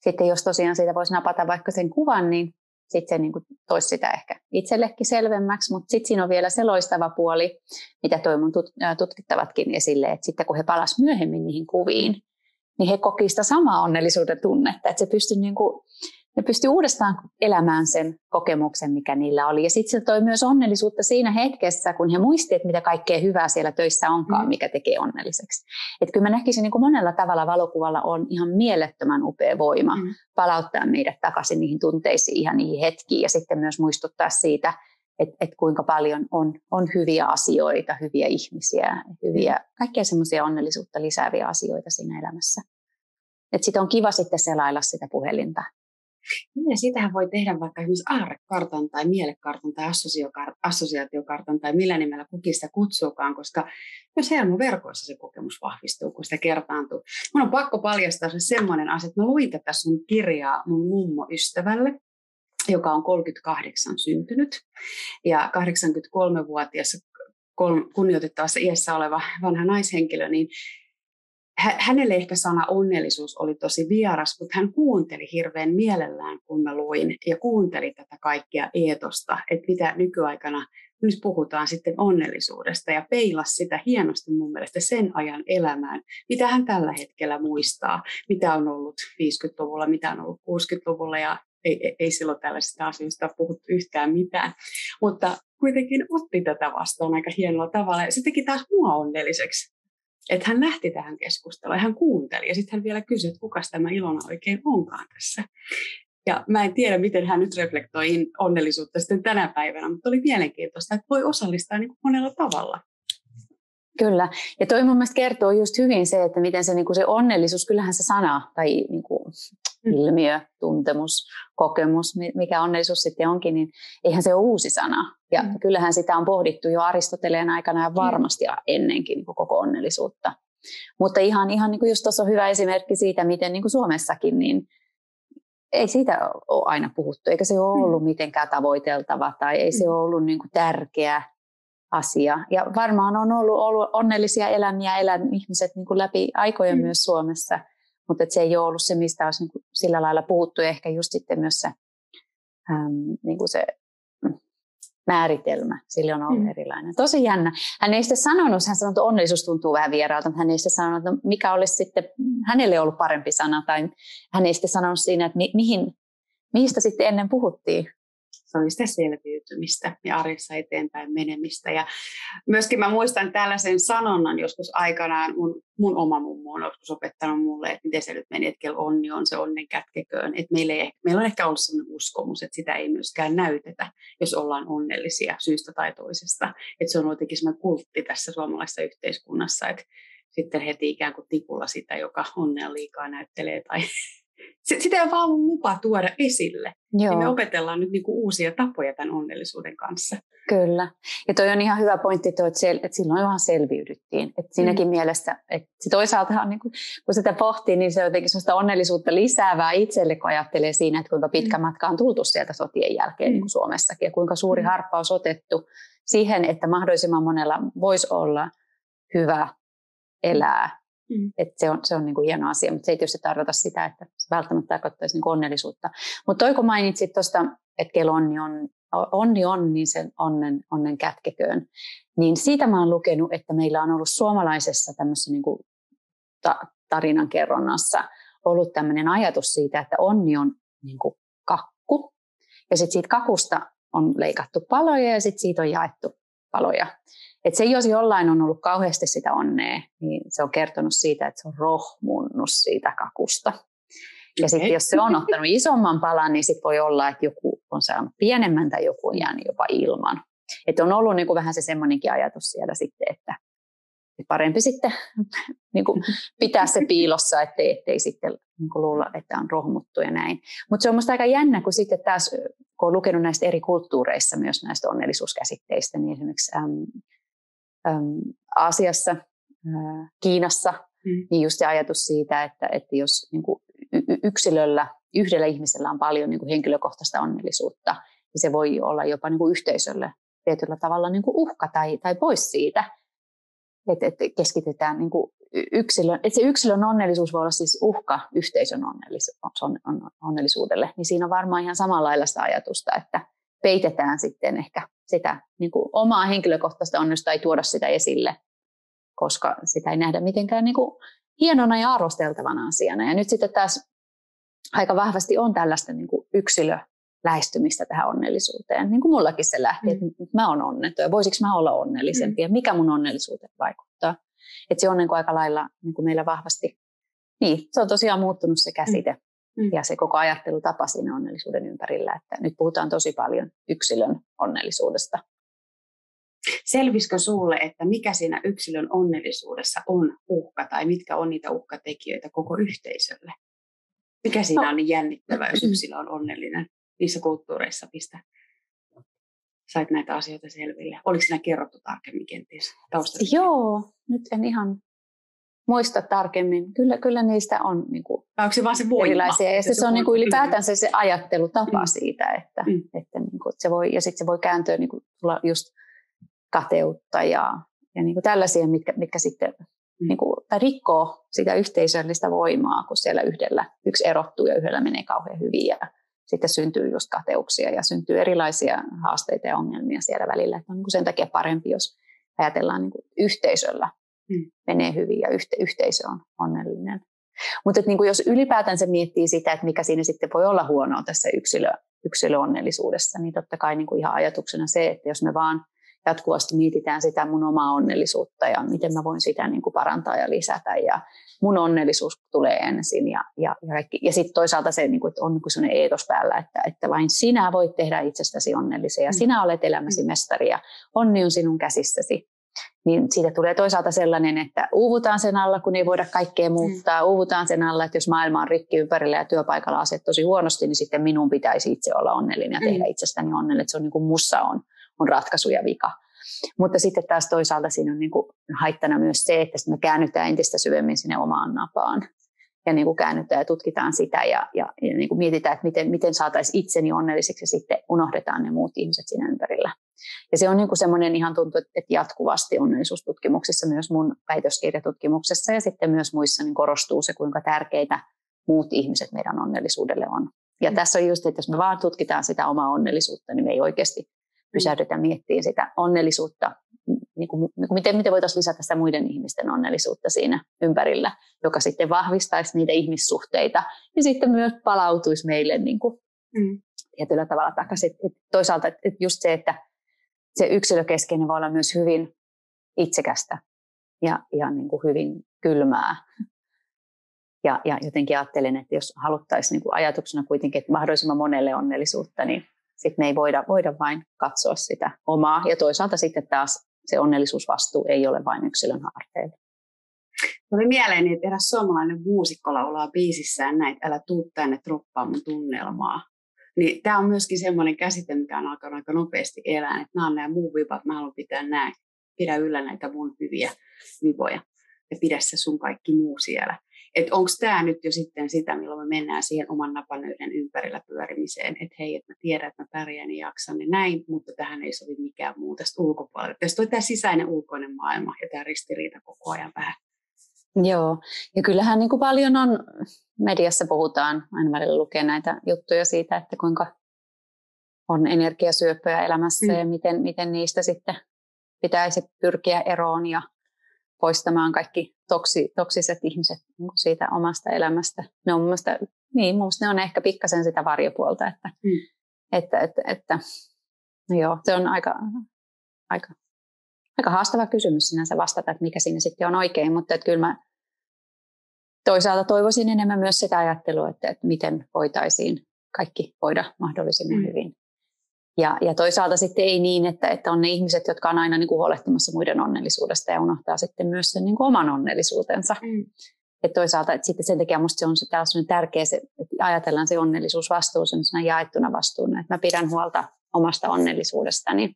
sitten jos tosiaan siitä voisi napata vaikka sen kuvan, niin sitten se niin kuin toisi sitä ehkä itsellekin selvemmäksi, mutta sitten siinä on vielä se loistava puoli, mitä toi mun tutkittavatkin esille, että sitten kun he palas myöhemmin niihin kuviin, niin he koki sitä samaa onnellisuuden tunnetta, että se pystyi niin kuin ne pystyi uudestaan elämään sen kokemuksen, mikä niillä oli. Ja sitten se toi myös onnellisuutta siinä hetkessä, kun he muistivat, että mitä kaikkea hyvää siellä töissä onkaan, mm. mikä tekee onnelliseksi. Että kyllä mä näkisin niin kuin monella tavalla valokuvalla on ihan mielettömän upea voima mm. palauttaa meidät takaisin niihin tunteisiin, ihan niihin hetkiin ja sitten myös muistuttaa siitä, että, että kuinka paljon on, on hyviä asioita, hyviä ihmisiä, hyviä, kaikkea semmoisia onnellisuutta lisääviä asioita siinä elämässä. Että sitten on kiva sitten selailla sitä puhelinta niin sitähän voi tehdä vaikka esimerkiksi aarrekartan tai mielekartan tai assosiaatiokartan tai millä nimellä kukin sitä kutsuukaan, koska myös verkoissa se kokemus vahvistuu, kun sitä kertaantuu. Mun on pakko paljastaa se semmoinen asia, että mä luin tätä sun kirjaa mun mummo ystävälle, joka on 38 syntynyt ja 83-vuotias kunnioitettavassa iässä oleva vanha naishenkilö, niin hänelle ehkä sana onnellisuus oli tosi vieras, mutta hän kuunteli hirveän mielellään, kun mä luin, ja kuunteli tätä kaikkia eetosta, että mitä nykyaikana nyt puhutaan sitten onnellisuudesta, ja peilas sitä hienosti mun mielestä sen ajan elämään, mitä hän tällä hetkellä muistaa, mitä on ollut 50-luvulla, mitä on ollut 60-luvulla, ja ei, ei, ei silloin tällaisista asioista puhuttu yhtään mitään, mutta kuitenkin otti tätä vastaan aika hienolla tavalla, se teki taas mua onnelliseksi että hän lähti tähän keskusteluun ja hän kuunteli ja sitten hän vielä kysyi, että kuka tämä Ilona oikein onkaan tässä. Ja mä en tiedä, miten hän nyt reflektoi onnellisuutta sitten tänä päivänä, mutta oli mielenkiintoista, että voi osallistaa niin kuin monella tavalla. Kyllä. Ja toi mun mielestä kertoo just hyvin se, että miten se, niin kuin se onnellisuus, kyllähän se sana tai niin kuin. Ilmiö, tuntemus, kokemus, mikä onnellisuus sitten onkin, niin eihän se ole uusi sana. Ja mm. kyllähän sitä on pohdittu jo Aristoteleen aikana ja varmasti mm. ennenkin niin koko onnellisuutta. Mutta ihan, ihan niin kuin just tuossa on hyvä esimerkki siitä, miten niin kuin Suomessakin, niin ei siitä ole aina puhuttu, eikä se ole mm. ollut mitenkään tavoiteltava tai ei se mm. ole ollut niin kuin tärkeä asia. Ja varmaan on ollut, ollut onnellisia elämiä elän ihmiset niin kuin läpi aikojen mm. myös Suomessa, mutta se ei ole ollut se, mistä olisi niin kuin sillä lailla puhuttu. Ja ehkä just sitten myös se, äm, niin kuin se määritelmä sille on ollut mm. erilainen. Tosi jännä. Hän ei sitten sanonut, hän sanoi, että onnellisuus tuntuu vähän vieraalta, mutta hän ei sitten sanonut, että mikä olisi sitten hänelle ollut parempi sana, tai hän ei sitten sanonut siinä, että mi- mihin, mistä sitten ennen puhuttiin se oli sitä selviytymistä ja arjessa eteenpäin menemistä. Ja myöskin mä muistan tällaisen sanonnan joskus aikanaan, mun, mun oma mummo on joskus opettanut mulle, että miten se nyt meni, että onni on se onnen kätkeköön. Että meillä, ei, meillä on ehkä ollut sellainen uskomus, että sitä ei myöskään näytetä, jos ollaan onnellisia syystä tai toisesta. Että se on jotenkin sellainen kultti tässä suomalaisessa yhteiskunnassa, että sitten heti ikään kuin tipulla sitä, joka onnea liikaa näyttelee tai sitä ei vaan ollut lupa tuoda esille. Joo. Niin me opetellaan nyt niinku uusia tapoja tämän onnellisuuden kanssa. Kyllä. Ja toi on ihan hyvä pointti, toi, että, sel- että silloin vaan selviydyttiin. Että siinäkin mm. mielessä, että se toisaalta on, niin kuin, kun sitä pohtii, niin se on jotenkin sellaista onnellisuutta lisäävää itselle, kun ajattelee siinä, että kuinka pitkä mm. matka on tultu sieltä sotien jälkeen mm. niin kuin Suomessakin ja kuinka suuri mm. harppaus otettu siihen, että mahdollisimman monella voisi olla hyvä elää Mm. Et se on, se on niin kuin hieno asia, mutta se ei tietysti tarkoita sitä, että se välttämättä tarkoittaisi niin onnellisuutta. Mutta toi kun mainitsit tuosta, että kello onni on, onni on, niin sen onnen, onnen kätkeköön, niin siitä mä oon lukenut, että meillä on ollut suomalaisessa tämmöisessä niin kuin ta, tarinankerronnassa ollut tämmöinen ajatus siitä, että onni on niin kuin kakku. Ja sitten siitä kakusta on leikattu paloja ja sitten siitä on jaettu paloja. Et se, jos jollain on ollut kauheasti sitä onnea, niin se on kertonut siitä, että se on rohmunnut siitä kakusta. Ja sitten jos se on ottanut isomman palan, niin sitten voi olla, että joku on saanut pienemmän tai joku on jäänyt jopa ilman. Että on ollut niin kuin vähän se semmoinenkin ajatus siellä sitten, että parempi sitten niin kuin pitää se piilossa, ettei, ettei sitten niin kuin luulla, että on rohmuttu ja näin. Mutta se on minusta aika jännä, kun sitten taas, kun olen lukenut näistä eri kulttuureissa myös näistä onnellisuuskäsitteistä, niin esimerkiksi äm, äm, Aasiassa, äh, Kiinassa, mm. niin just se ajatus siitä, että, että jos niin kuin yksilöllä, yhdellä ihmisellä on paljon niin kuin henkilökohtaista onnellisuutta, niin se voi olla jopa niin kuin yhteisölle tietyllä tavalla niin kuin uhka tai, tai pois siitä, että, että keskitytään niin kuin yksilön, että se yksilön onnellisuus voi olla siis uhka yhteisön onnellisuudelle, niin siinä on varmaan ihan samanlaista ajatusta, että peitetään sitten ehkä sitä niin kuin omaa henkilökohtaista onnestusta, ei tuoda sitä esille, koska sitä ei nähdä mitenkään niin kuin hienona ja arvosteltavana asiana. Ja nyt sitten taas aika vahvasti on tällaista niin kuin yksilö lähestymistä tähän onnellisuuteen. Niin kuin mullakin se lähti, mm. että mä oon onnettu ja voisiko mä olla onnellisempi mm. ja mikä mun onnellisuuteen vaikuttaa. Että se on niin kuin aika lailla niin kuin meillä vahvasti, niin se on tosiaan muuttunut se käsite mm. mm. ja se koko ajattelutapa siinä onnellisuuden ympärillä, että nyt puhutaan tosi paljon yksilön onnellisuudesta. Selvisikö sulle, että mikä siinä yksilön onnellisuudessa on uhka tai mitkä on niitä uhkatekijöitä koko yhteisölle? Mikä siinä no. on niin jännittävää, jos yksilö on onnellinen? Niissä kulttuureissa, mistä sait näitä asioita selville? Oliko siinä kerrottu tarkemmin kenties taustasta? Joo, nyt en ihan muista tarkemmin. Kyllä, kyllä niistä on niin kuin Vai onko se vaan se voima? Erilaisia. Ja se, se on niin kuin ylipäätään se, se ajattelutapa mm. siitä, että, mm. että niin kuin, se voi, ja sitten se voi kääntyä niin kuin, tulla just kateutta ja, ja niin kuin tällaisia, mitkä, mitkä sitten mm. niin kuin, tai rikkoo sitä yhteisöllistä voimaa, kun siellä yhdellä yksi erottuu ja yhdellä menee kauhean hyvin ja sitten syntyy just kateuksia ja syntyy erilaisia haasteita ja ongelmia siellä välillä. Että on niin kuin sen takia parempi, jos ajatellaan niin kuin yhteisöllä mm. menee hyvin ja yhte, yhteisö on onnellinen. Mutta niin jos ylipäätään se miettii sitä, että mikä siinä sitten voi olla huonoa tässä yksilö, yksilöonnellisuudessa, niin totta kai niin kuin ihan ajatuksena se, että jos me vaan jatkuvasti mietitään sitä mun omaa onnellisuutta ja miten mä voin sitä niin kuin parantaa ja lisätä ja mun onnellisuus tulee ensin ja, ja, ja, ja sitten toisaalta se, niin kuin, että on niin sellainen eetos päällä, että, että vain sinä voit tehdä itsestäsi onnellisen ja mm. sinä olet elämäsi mm. mestari ja onni on sinun käsissäsi. Niin siitä tulee toisaalta sellainen, että uuvutaan sen alla, kun ei voida kaikkea mm. muuttaa. Mm. Uuvutaan sen alla, että jos maailma on rikki ympärillä ja työpaikalla aset tosi huonosti, niin sitten minun pitäisi itse olla onnellinen ja tehdä mm. itsestäni onnellinen. Että se on niin kuin mussa on on ratkaisu ja vika. Mutta sitten taas toisaalta siinä on niin kuin haittana myös se, että me käännytään entistä syvemmin sinne omaan napaan ja niin kuin käännytään ja tutkitaan sitä ja, ja, ja niin kuin mietitään, että miten, miten saataisiin itseni onnelliseksi ja sitten unohdetaan ne muut ihmiset siinä ympärillä. Ja se on niin kuin semmoinen ihan tuntuu, että jatkuvasti onnellisuustutkimuksissa, myös mun väitöskirjatutkimuksessa ja sitten myös muissa niin korostuu se, kuinka tärkeitä muut ihmiset meidän onnellisuudelle on. Ja mm. tässä on just, että jos me vaan tutkitaan sitä omaa onnellisuutta, niin me ei oikeasti pysähdytä miettimään sitä onnellisuutta, niin kuin, niin kuin miten, miten voitaisiin lisätä sitä muiden ihmisten onnellisuutta siinä ympärillä, joka sitten vahvistaisi niitä ihmissuhteita ja sitten myös palautuisi meille niin kuin mm. tietyllä tavalla takaisin. Et toisaalta et just se, että se yksilökeskeinen voi olla myös hyvin itsekästä ja, ja niin kuin hyvin kylmää. Ja, ja jotenkin ajattelen, että jos haluttaisiin niin kuin ajatuksena kuitenkin, että mahdollisimman monelle onnellisuutta, niin sitten me ei voida, voida vain katsoa sitä omaa. Ja toisaalta sitten taas se onnellisuusvastuu ei ole vain yksilön harteilla. Tuli mieleen, että eräs suomalainen muusikko laulaa biisissään näin, älä tuu tänne troppaa mun tunnelmaa. Niin tämä on myöskin semmoinen käsite, mikä on alkanut aika nopeasti elää, että nämä on nämä muun vipat, mä haluan pitää näin, pidä yllä näitä mun hyviä vivoja ja pidä se sun kaikki muu siellä. Että onko tämä nyt jo sitten sitä, milloin me mennään siihen oman napanöyden ympärillä pyörimiseen, että hei, että mä tiedän, että mä pärjään ja jaksan niin näin, mutta tähän ei sovi mikään muu tästä ulkopuolella. Tästä on tämä sisäinen ulkoinen maailma ja tämä ristiriita koko ajan vähän. Joo, ja kyllähän niin kuin paljon on, mediassa puhutaan, aina välillä lukee näitä juttuja siitä, että kuinka on energiasyöppöjä elämässä mm. ja miten, miten niistä sitten pitäisi pyrkiä eroon ja poistamaan kaikki toksi, toksiset ihmiset niin siitä omasta elämästä. Ne on mun mielestä, niin, mun mielestä ne on ehkä pikkasen sitä varjopuolta, että, mm. että, että, että no joo, se on aika, aika, aika haastava kysymys sinänsä vastata, että mikä siinä sitten on oikein, mutta että kyllä mä toisaalta toivoisin enemmän myös sitä ajattelua, että, että miten voitaisiin kaikki voida mahdollisimman mm. hyvin. Ja, ja toisaalta sitten ei niin, että, että on ne ihmiset, jotka on aina niin kuin huolehtimassa muiden onnellisuudesta ja unohtaa sitten myös sen niin kuin oman onnellisuutensa. Mm. Et toisaalta että sitten sen takia minusta se on se tällainen tärkeä, se, että ajatellaan se onnellisuusvastuu jaettuna vastuuna, että mä pidän huolta omasta onnellisuudestani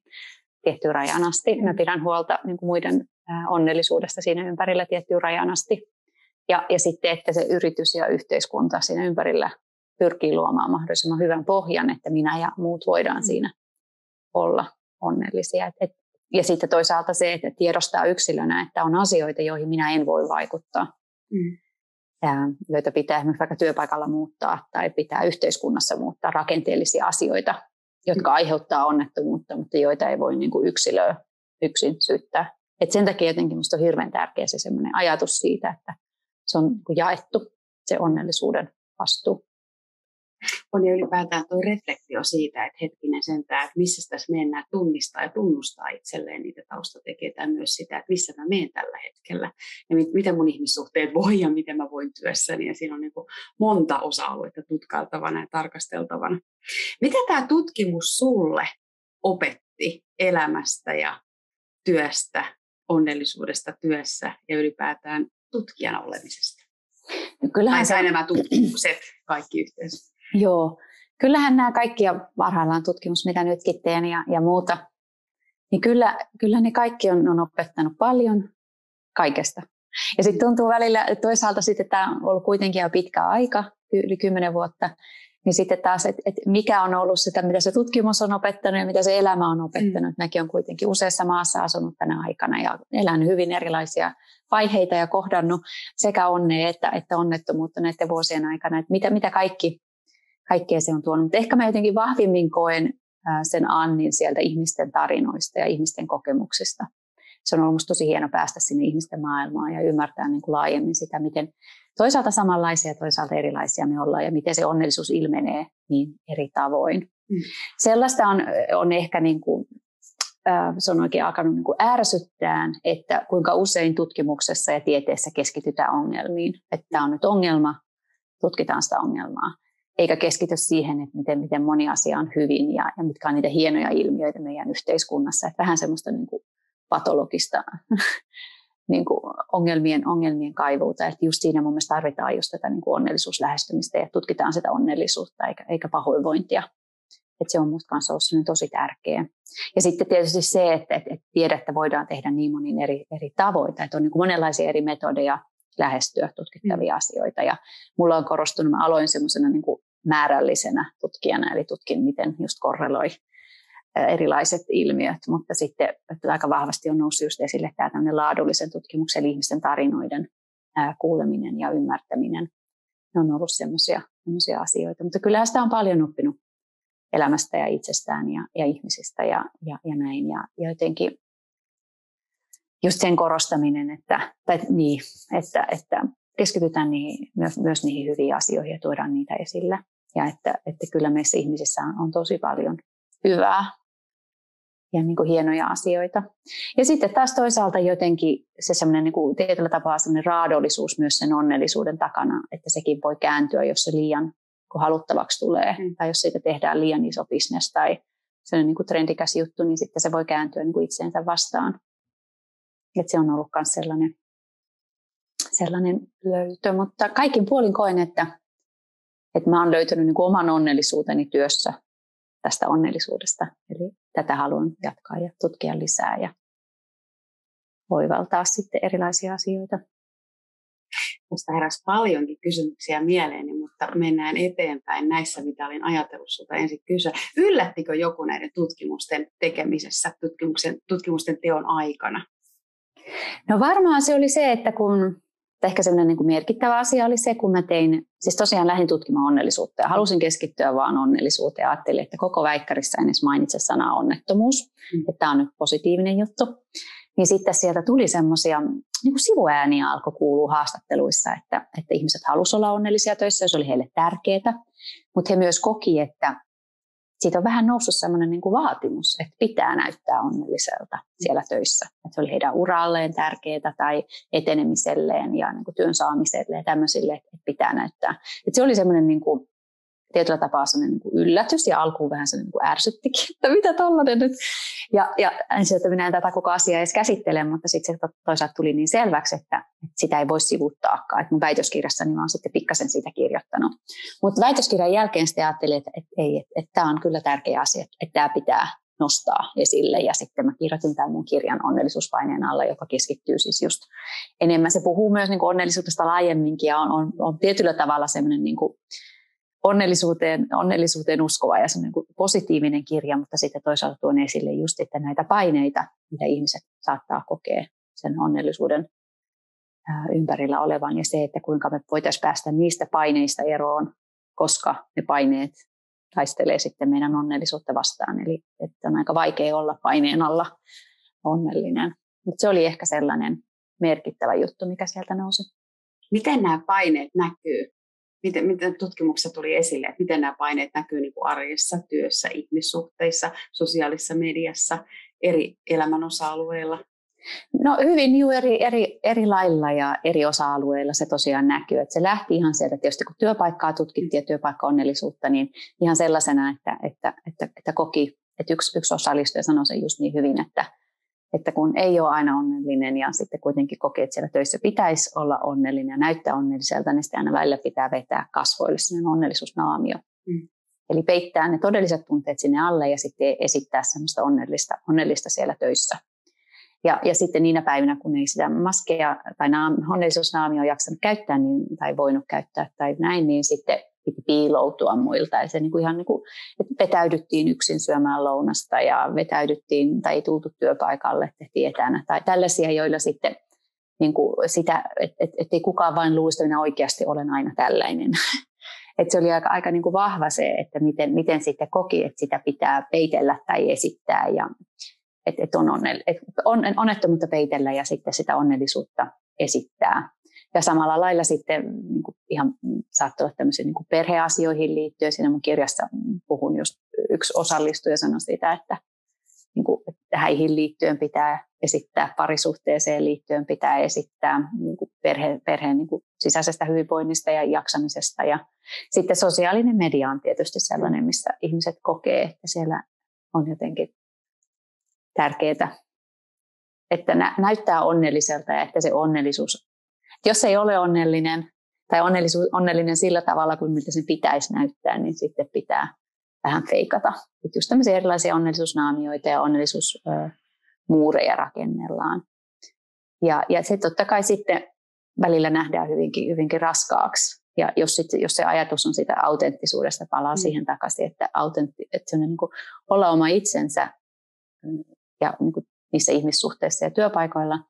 tiettyyn rajan asti. Mä pidän huolta niin kuin muiden onnellisuudesta siinä ympärillä tiettyyn rajan asti. Ja, ja sitten, että se yritys ja yhteiskunta siinä ympärillä pyrkii luomaan mahdollisimman hyvän pohjan, että minä ja muut voidaan mm. siinä olla onnellisia. Et, et, ja sitten toisaalta se, että tiedostaa yksilönä, että on asioita, joihin minä en voi vaikuttaa, mm. ja, joita pitää esimerkiksi vaikka työpaikalla muuttaa tai pitää yhteiskunnassa muuttaa rakenteellisia asioita, jotka mm. aiheuttaa onnettomuutta, mutta joita ei voi niin kuin yksilöä yksin syyttää. Et sen takia jotenkin minusta on hirveän tärkeä se ajatus siitä, että se on niin jaettu se onnellisuuden vastuu on jo ylipäätään tuo reflektio siitä, että hetkinen sentään, että missä tässä mennään tunnistaa ja tunnustaa itselleen niitä taustatekijöitä ja myös sitä, että missä mä menen tällä hetkellä ja mit, miten mun ihmissuhteet voi ja miten mä voin työssäni. Ja siinä on niin kuin monta osa-aluetta tutkailtavana ja tarkasteltavana. Mitä tämä tutkimus sulle opetti elämästä ja työstä, onnellisuudesta työssä ja ylipäätään tutkijan olemisesta? No kyllähän tai nämä tutkimukset kaikki yhteensä. Joo, kyllähän nämä kaikki ja parhaillaan tutkimus, mitä nytkin teen ja, ja muuta, niin kyllä, kyllä ne kaikki on, on opettanut paljon kaikesta. Ja sitten tuntuu välillä, että toisaalta sitten tämä on ollut kuitenkin jo pitkä aika, yli kymmenen vuotta, niin sitten taas, että et mikä on ollut sitä, mitä se tutkimus on opettanut ja mitä se elämä on opettanut. Mm. Mäkin olen kuitenkin useassa maassa asunut tänä aikana ja elänyt hyvin erilaisia vaiheita ja kohdannut sekä onnea että, että onnettomuutta näiden vuosien aikana. Että mitä, mitä kaikki kaikkea se on tuonut. Mutta ehkä mä jotenkin vahvimmin koen sen Annin sieltä ihmisten tarinoista ja ihmisten kokemuksista. Se on ollut musta tosi hieno päästä sinne ihmisten maailmaan ja ymmärtää niin kuin laajemmin sitä, miten toisaalta samanlaisia ja toisaalta erilaisia me ollaan ja miten se onnellisuus ilmenee niin eri tavoin. Mm. Sellaista on, on ehkä niin kuin, se on oikein alkanut niin kuin ärsyttää, että kuinka usein tutkimuksessa ja tieteessä keskitytään ongelmiin. Että tämä on nyt ongelma, tutkitaan sitä ongelmaa eikä keskity siihen, että miten, miten moni asia on hyvin ja, ja mitkä on niitä hienoja ilmiöitä meidän yhteiskunnassa. Että vähän semmoista niin kuin patologista niin kuin ongelmien, ongelmien kaivuuta. Että just siinä mun mielestä tarvitaan just tätä niin kuin onnellisuuslähestymistä ja tutkitaan sitä onnellisuutta eikä, eikä pahoinvointia. Että se on musta kanssa ollut tosi tärkeä. Ja sitten tietysti se, että, että, että voidaan tehdä niin monin eri, eri tavoita. Että on niin kuin monenlaisia eri metodeja lähestyä tutkittavia mm. asioita. Ja mulla on korostunut, mä aloin semmoisena niin määrällisenä tutkijana, eli tutkin, miten just korreloi erilaiset ilmiöt, mutta sitten että aika vahvasti on noussut just esille tämä laadullisen tutkimuksen, eli ihmisten tarinoiden kuuleminen ja ymmärtäminen. Ne on ollut semmoisia asioita, mutta kyllä sitä on paljon oppinut elämästä ja itsestään ja, ja ihmisistä ja, ja, ja näin. Ja, ja jotenkin just sen korostaminen, että, tai niin, että, että keskitytään niihin, myös, myös niihin hyviin asioihin ja tuodaan niitä esille. Ja että, että kyllä meissä ihmisissä on, on tosi paljon hyvää ja niin kuin hienoja asioita. Ja sitten taas toisaalta jotenkin se semmoinen niin kuin tietyllä tapaa semmoinen raadollisuus myös sen onnellisuuden takana, että sekin voi kääntyä, jos se liian kun haluttavaksi tulee, mm. tai jos siitä tehdään liian iso bisnes tai sellainen niin kuin trendikäs juttu, niin sitten se voi kääntyä niin kuin itseensä vastaan. Et se on ollut myös sellainen, sellainen löytö, mutta kaikin puolin koen, että, että mä oon löytänyt niin oman onnellisuuteni työssä tästä onnellisuudesta. Eli tätä haluan jatkaa ja tutkia lisää ja voivaltaa sitten erilaisia asioita. Minusta heräsi paljonkin kysymyksiä mieleeni, mutta mennään eteenpäin näissä, mitä olin ajatellut sinulta ensin kysyä. Yllättikö joku näiden tutkimusten tekemisessä, tutkimuksen, tutkimusten teon aikana? No varmaan se oli se, että kun ehkä sellainen niin kuin merkittävä asia oli se, kun mä tein, siis tosiaan lähdin tutkimaan onnellisuutta ja halusin keskittyä vaan onnellisuuteen ja ajattelin, että koko väikkarissa en edes mainitse sanaa onnettomuus, mm. että tämä on nyt positiivinen juttu. niin sitten sieltä tuli semmoisia niin sivuääniä alkoi kuulua haastatteluissa, että, että ihmiset halusivat olla onnellisia töissä ja se oli heille tärkeää, mutta he myös koki, että siitä on vähän noussut sellainen niin kuin vaatimus, että pitää näyttää onnelliselta siellä töissä. Että se oli heidän uralleen tärkeää tai etenemiselleen ja niin kuin työn saamiselle ja tämmöisille, että pitää näyttää. Että se oli semmoinen niin kuin tietyllä tapaa sellainen niin yllätys ja alkuun vähän sellainen niin ärsyttikin, että mitä tollainen nyt. Ja, ja ensin, että minä en tätä koko asiaa edes käsittele, mutta sitten se toisaalta tuli niin selväksi, että, että sitä ei voi sivuuttaakaan. Että mun väitöskirjassani mä oon sitten pikkasen siitä kirjoittanut. Mutta väitöskirjan jälkeen sitten ajattelin, että, että ei, että, että tämä on kyllä tärkeä asia, että, että tämä pitää nostaa esille. Ja sitten mä kirjoitin tämän mun kirjan onnellisuuspaineen alla, joka keskittyy siis just enemmän. Se puhuu myös niin onnellisuudesta laajemminkin ja on, on, on tietyllä tavalla semmoinen niin kuin, onnellisuuteen, onnellisuuteen uskova ja semmoinen positiivinen kirja, mutta sitten toisaalta tuon esille just, että näitä paineita, mitä ihmiset saattaa kokea sen onnellisuuden ympärillä olevan ja se, että kuinka me voitaisiin päästä niistä paineista eroon, koska ne paineet taistelee sitten meidän onnellisuutta vastaan. Eli että on aika vaikea olla paineen alla onnellinen. Mutta se oli ehkä sellainen merkittävä juttu, mikä sieltä nousi. Miten nämä paineet näkyy miten, miten tutkimuksessa tuli esille, että miten nämä paineet näkyy niin kuin arjessa, työssä, ihmissuhteissa, sosiaalisessa mediassa, eri elämän osa-alueilla? No hyvin juu, eri, eri, eri lailla ja eri osa-alueilla se tosiaan näkyy. Että se lähti ihan sieltä, tietysti kun työpaikkaa tutkittiin ja työpaikkaonnellisuutta, niin ihan sellaisena, että, että, että, että koki, että yksi, yksi osallistuja sanoi sen just niin hyvin, että, että kun ei ole aina onnellinen ja sitten kuitenkin kokee, että siellä töissä pitäisi olla onnellinen ja näyttää onnelliselta, niin sitten aina välillä pitää vetää kasvoille sellainen onnellisuusnaamio. Mm. Eli peittää ne todelliset tunteet sinne alle ja sitten esittää semmoista onnellista, onnellista siellä töissä. Ja, ja sitten niinä päivinä, kun ei sitä maskeja tai naam, onnellisuusnaamio jaksanut käyttää niin, tai voinut käyttää tai näin, niin sitten piti piiloutua muilta. Ja se niin kuin ihan niin kuin, että vetäydyttiin yksin syömään lounasta ja vetäydyttiin tai ei tultu työpaikalle, tehtiin etänä tai tällaisia, joilla sitten niin kuin sitä, että et, et ei kukaan vain luulisi, että minä oikeasti olen aina tällainen. Et se oli aika, aika niin kuin vahva se, että miten, miten sitten koki, että sitä pitää peitellä tai esittää ja että et on, onnell, et on onnettomuutta peitellä ja sitten sitä onnellisuutta esittää. Ja samalla lailla sitten niin kuin ihan saattoi olla tämmöisiin niin perheasioihin liittyen. Siinä mun kirjassa puhun just yksi osallistuja sanoi sitä, että, niin kuin, että häihin liittyen pitää esittää, parisuhteeseen liittyen pitää esittää niin kuin perhe, perheen niin kuin sisäisestä hyvinvoinnista ja jaksamisesta. Ja sitten sosiaalinen media on tietysti sellainen, missä ihmiset kokee, että siellä on jotenkin tärkeää, että näyttää onnelliselta ja että se onnellisuus jos ei ole onnellinen tai onnellinen sillä tavalla kuin miltä sen pitäisi näyttää, niin sitten pitää vähän feikata. Että just tämmöisiä erilaisia onnellisuusnaamioita ja onnellisuusmuureja rakennellaan. Ja, ja se totta kai sitten välillä nähdään hyvinkin, hyvinkin raskaaksi. Ja jos, sit, jos se ajatus on sitä autenttisuudesta, palaa mm. siihen takaisin, että, autentti, että niin kuin olla oma itsensä ja niin kuin niissä ihmissuhteissa ja työpaikoilla –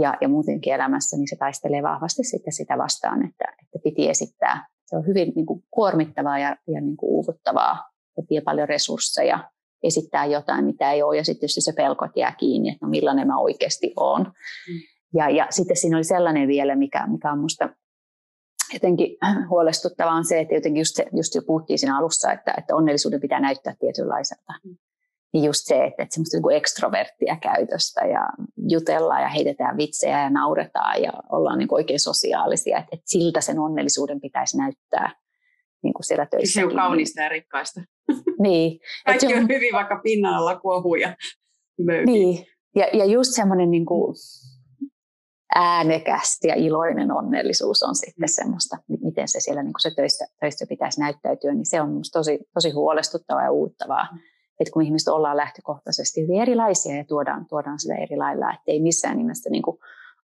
ja, ja muutenkin elämässä, niin se taistelee vahvasti sitten sitä vastaan, että, että piti esittää. Se on hyvin niin kuin, kuormittavaa ja, ja niin kuin, uuvuttavaa ja vie paljon resursseja esittää jotain, mitä ei ole, ja sitten se pelko jää kiinni, että no millainen mä oikeasti olen. Mm. Ja, ja sitten siinä oli sellainen vielä, mikä, mikä on minusta jotenkin huolestuttavaa on se, että jotenkin just, se, just jo puhuttiin siinä alussa, että, että onnellisuuden pitää näyttää tietynlaiselta. Mm niin just se, että, että semmoista niin ekstroverttia käytöstä ja jutellaan ja heitetään vitsejä ja nauretaan ja ollaan niin oikein sosiaalisia, että, että siltä sen onnellisuuden pitäisi näyttää niin kuin siellä töissä. Se on kaunista ja rikkaista. Niin. Kaikki on hyvin, vaikka pinnan alla kuohuu ja Niin, ja, ja just semmoinen niin kuin äänekäs ja iloinen onnellisuus on sitten mm. semmoista, miten se siellä niin kuin se töissä, töissä pitäisi näyttäytyä, niin se on tosi, tosi huolestuttavaa ja uuttavaa. Mm että kun ihmiset ollaan lähtökohtaisesti hyvin erilaisia ja tuodaan, tuodaan sitä eri lailla, että ei missään nimessä, niin kuin,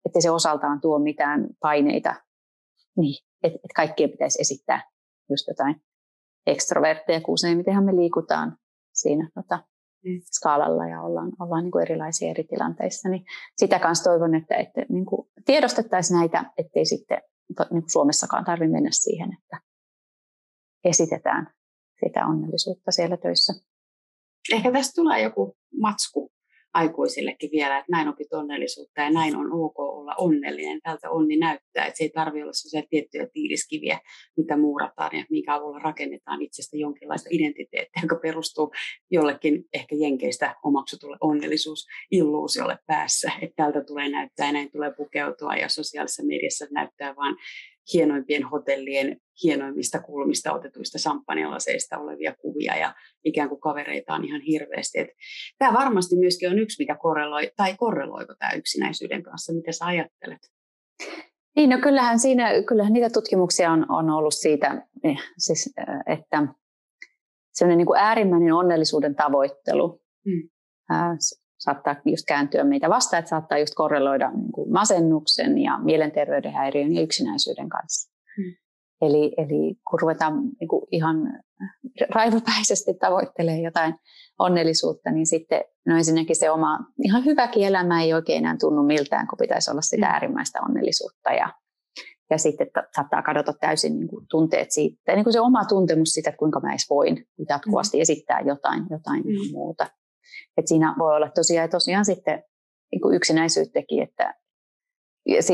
ettei se osaltaan tuo mitään paineita, niin, että, että kaikkien pitäisi esittää just jotain ekstrovertteja, kun useimmitenhan me liikutaan siinä tota, mm. skaalalla ja ollaan, ollaan niin kuin erilaisia eri tilanteissa. Niin sitä kanssa toivon, että, että niin kuin tiedostettaisiin näitä, ettei sitten niin kuin Suomessakaan tarvitse mennä siihen, että esitetään sitä onnellisuutta siellä töissä ehkä tästä tulee joku matsku aikuisillekin vielä, että näin opit onnellisuutta ja näin on ok olla onnellinen. Tältä onni näyttää, että se ei tarvitse olla sellaisia tiettyjä tiiliskiviä, mitä muurataan ja minkä avulla rakennetaan itsestä jonkinlaista identiteettiä, joka perustuu jollekin ehkä jenkeistä omaksutulle onnellisuusilluusiolle päässä. Että tältä tulee näyttää ja näin tulee pukeutua ja sosiaalisessa mediassa näyttää vain hienoimpien hotellien hienoimmista kulmista otetuista samppanialaseista olevia kuvia ja ikään kuin kavereita on ihan hirveästi. Et tämä varmasti myöskin on yksi, mikä korreloi, tai korreloiko tämä yksinäisyyden kanssa, mitä sä ajattelet? Niin, no kyllähän, siinä, kyllähän niitä tutkimuksia on, on ollut siitä, eh, siis, eh, että sellainen niin kuin äärimmäinen onnellisuuden tavoittelu mm. Saattaa just kääntyä meitä vastaan, että saattaa just korreloida niin kuin masennuksen ja mielenterveyden häiriön ja yksinäisyyden kanssa. Mm. Eli, eli kun ruvetaan niin kuin ihan raivopäisesti tavoittelemaan jotain onnellisuutta, niin sitten no ensinnäkin se oma ihan hyväkin elämä ei oikein enää tunnu miltään, kun pitäisi olla sitä mm. äärimmäistä onnellisuutta. Ja, ja sitten saattaa kadota täysin niin kuin tunteet siitä, niin kuin se oma tuntemus siitä, että kuinka mä edes voin jatkuvasti mm. esittää jotain, jotain mm. muuta. Et siinä voi olla tosiaan, tosiaan sitten niin yksinäisyyttäkin, että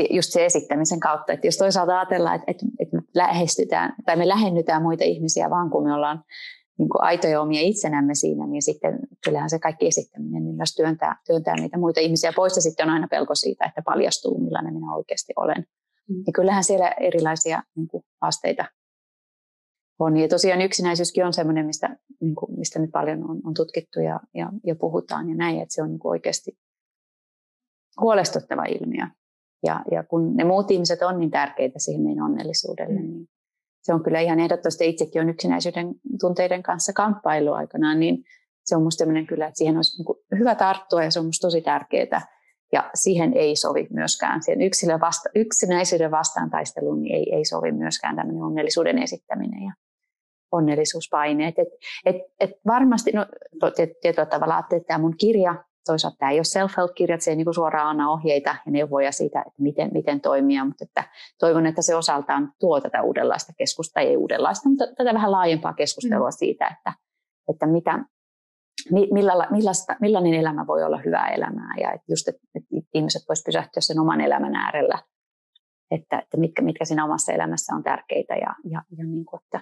just se esittämisen kautta, että jos toisaalta ajatellaan, että, että, että me lähestytään tai me lähennytään muita ihmisiä vaan kun me ollaan niin kuin aitoja omia itsenämme siinä, niin sitten kyllähän se kaikki esittäminen niin myös työntää, työntää niitä muita ihmisiä pois ja sitten on aina pelko siitä, että paljastuu millainen minä oikeasti olen. Mm. Ja kyllähän siellä erilaisia niin kuin, haasteita on. Ja tosiaan yksinäisyyskin on sellainen, mistä, niin kuin, mistä nyt paljon on, on tutkittu ja, ja, ja puhutaan ja näin, että se on niin kuin oikeasti huolestuttava ilmiö. Ja, ja kun ne muut ihmiset on niin tärkeitä siihen meidän onnellisuudelle, mm. niin se on kyllä ihan ehdottomasti itsekin on yksinäisyyden tunteiden kanssa kamppailu aikanaan, niin se on minusta kyllä, että siihen olisi niin hyvä tarttua ja se on minusta tosi tärkeää. Ja siihen ei sovi myöskään, siihen yksilön vasta, yksinäisyyden vastaan taisteluun niin ei, ei sovi myöskään tämmöinen onnellisuuden esittäminen ja onnellisuuspaineet. Et, et, et varmasti, no, tietyllä tavalla ajattelin, että tämä mun kirja toisaalta tämä ei ole self-help-kirjat, se ei niin suoraan anna ohjeita ja neuvoja siitä, että miten, miten toimia, mutta että toivon, että se osaltaan tuo tätä uudenlaista keskustelua, ei uudenlaista, mutta tätä vähän laajempaa keskustelua mm. siitä, että, että mitä, millä, millaista, millainen elämä voi olla hyvää elämää ja että just, että, että ihmiset voisivat pysähtyä sen oman elämän äärellä, että, että mitkä, mitkä siinä omassa elämässä on tärkeitä ja, ja, ja niin kuin, että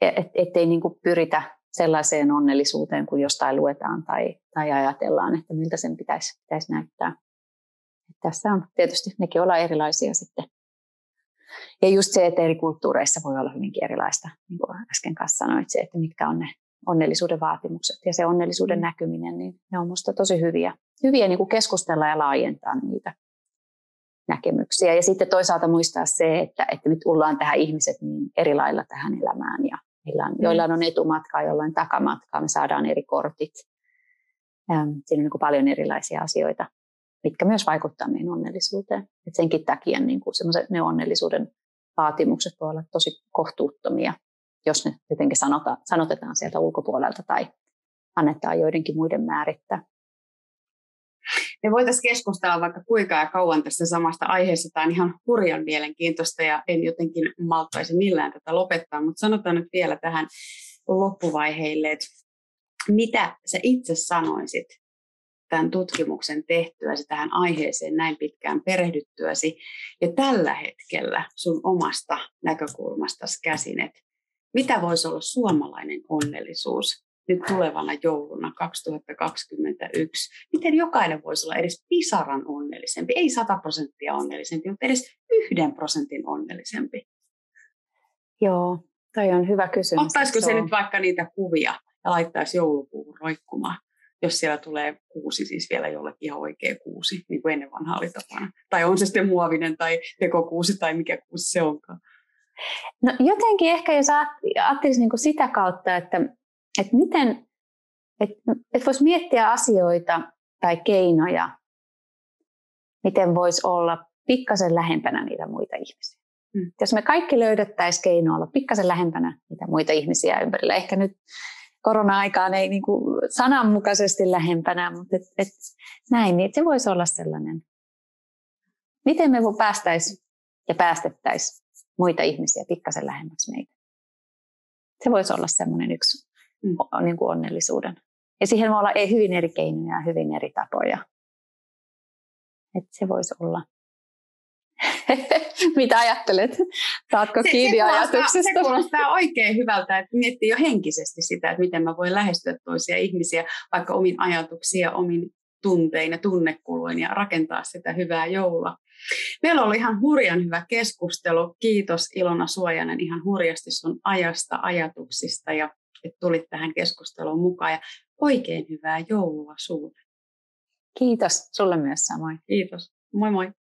et, ettei niin kuin pyritä sellaiseen onnellisuuteen kuin jostain luetaan tai, tai ajatellaan, että miltä sen pitäisi, pitäisi näyttää. Tässä on tietysti, nekin olla erilaisia sitten. Ja just se, että eri kulttuureissa voi olla hyvinkin erilaista, niin kuin äsken kanssa sanoit, se, että mitkä on ne onnellisuuden vaatimukset ja se onnellisuuden mm. näkyminen, niin ne on minusta tosi hyviä, hyviä niin kuin keskustella ja laajentaa niitä näkemyksiä. Ja sitten toisaalta muistaa se, että, että me tullaan tähän ihmiset niin eri lailla tähän elämään ja on, mm. joilla on etumatkaa, jollain takamatkaa, me saadaan eri kortit. Siinä on niin kuin paljon erilaisia asioita, mitkä myös vaikuttavat meidän onnellisuuteen. Et senkin takia niin kuin ne onnellisuuden vaatimukset voi olla tosi kohtuuttomia, jos ne jotenkin sanota, sanotetaan sieltä ulkopuolelta tai annetaan joidenkin muiden määrittää. Me voitaisiin keskustella vaikka kuinka ja kauan tästä samasta aiheesta. Tämä on ihan hurjan mielenkiintoista ja en jotenkin malttaisi millään tätä lopettaa, mutta sanotaan nyt vielä tähän loppuvaiheille, että mitä sä itse sanoisit tämän tutkimuksen tehtyäsi tähän aiheeseen näin pitkään perehdyttyäsi ja tällä hetkellä sun omasta näkökulmasta käsin, että mitä voisi olla suomalainen onnellisuus nyt tulevana jouluna 2021. Miten jokainen voisi olla edes pisaran onnellisempi, ei 100 prosenttia onnellisempi, mutta edes yhden prosentin onnellisempi? Joo, toi on hyvä kysymys. Ottaisiko se nyt vaikka niitä kuvia ja laittaisi joulukuun roikkumaan? jos siellä tulee kuusi, siis vielä jollekin ihan oikea kuusi, niin kuin ennen vanhaa oli tapana. Tai on se sitten muovinen tai tekokuusi tai mikä kuusi se onkaan. No jotenkin ehkä jos ajattelisi niin sitä kautta, että että miten, että et voisi miettiä asioita tai keinoja, miten voisi olla pikkasen lähempänä niitä muita ihmisiä. Mm. Jos me kaikki löydettäisiin keino olla pikkasen lähempänä niitä muita ihmisiä ympärillä, ehkä nyt korona-aikaan ei niin kuin sananmukaisesti lähempänä, mutta et, et näin, niin se voisi olla sellainen. Miten me päästäisiin ja päästettäisiin muita ihmisiä pikkasen lähemmäksi meitä? Se voisi olla sellainen yksi mm. niin kuin onnellisuuden Ja siihen voi olla hyvin eri keinoja ja hyvin eri tapoja. Että se voisi olla. Mitä ajattelet? Saatko se, kiinni se ajatuksesta? Se kuulostaa oikein hyvältä, että miettii jo henkisesti sitä, että miten mä voin lähestyä toisia ihmisiä vaikka omin ajatuksia, omin tuntein ja tunnekuluin ja rakentaa sitä hyvää joulua. Meillä oli ihan hurjan hyvä keskustelu. Kiitos Ilona Suojanen ihan hurjasti sun ajasta, ajatuksista ja että tulit tähän keskusteluun mukaan. Ja oikein hyvää joulua sulle. Kiitos, sulle myös samoin. Kiitos. Moi moi.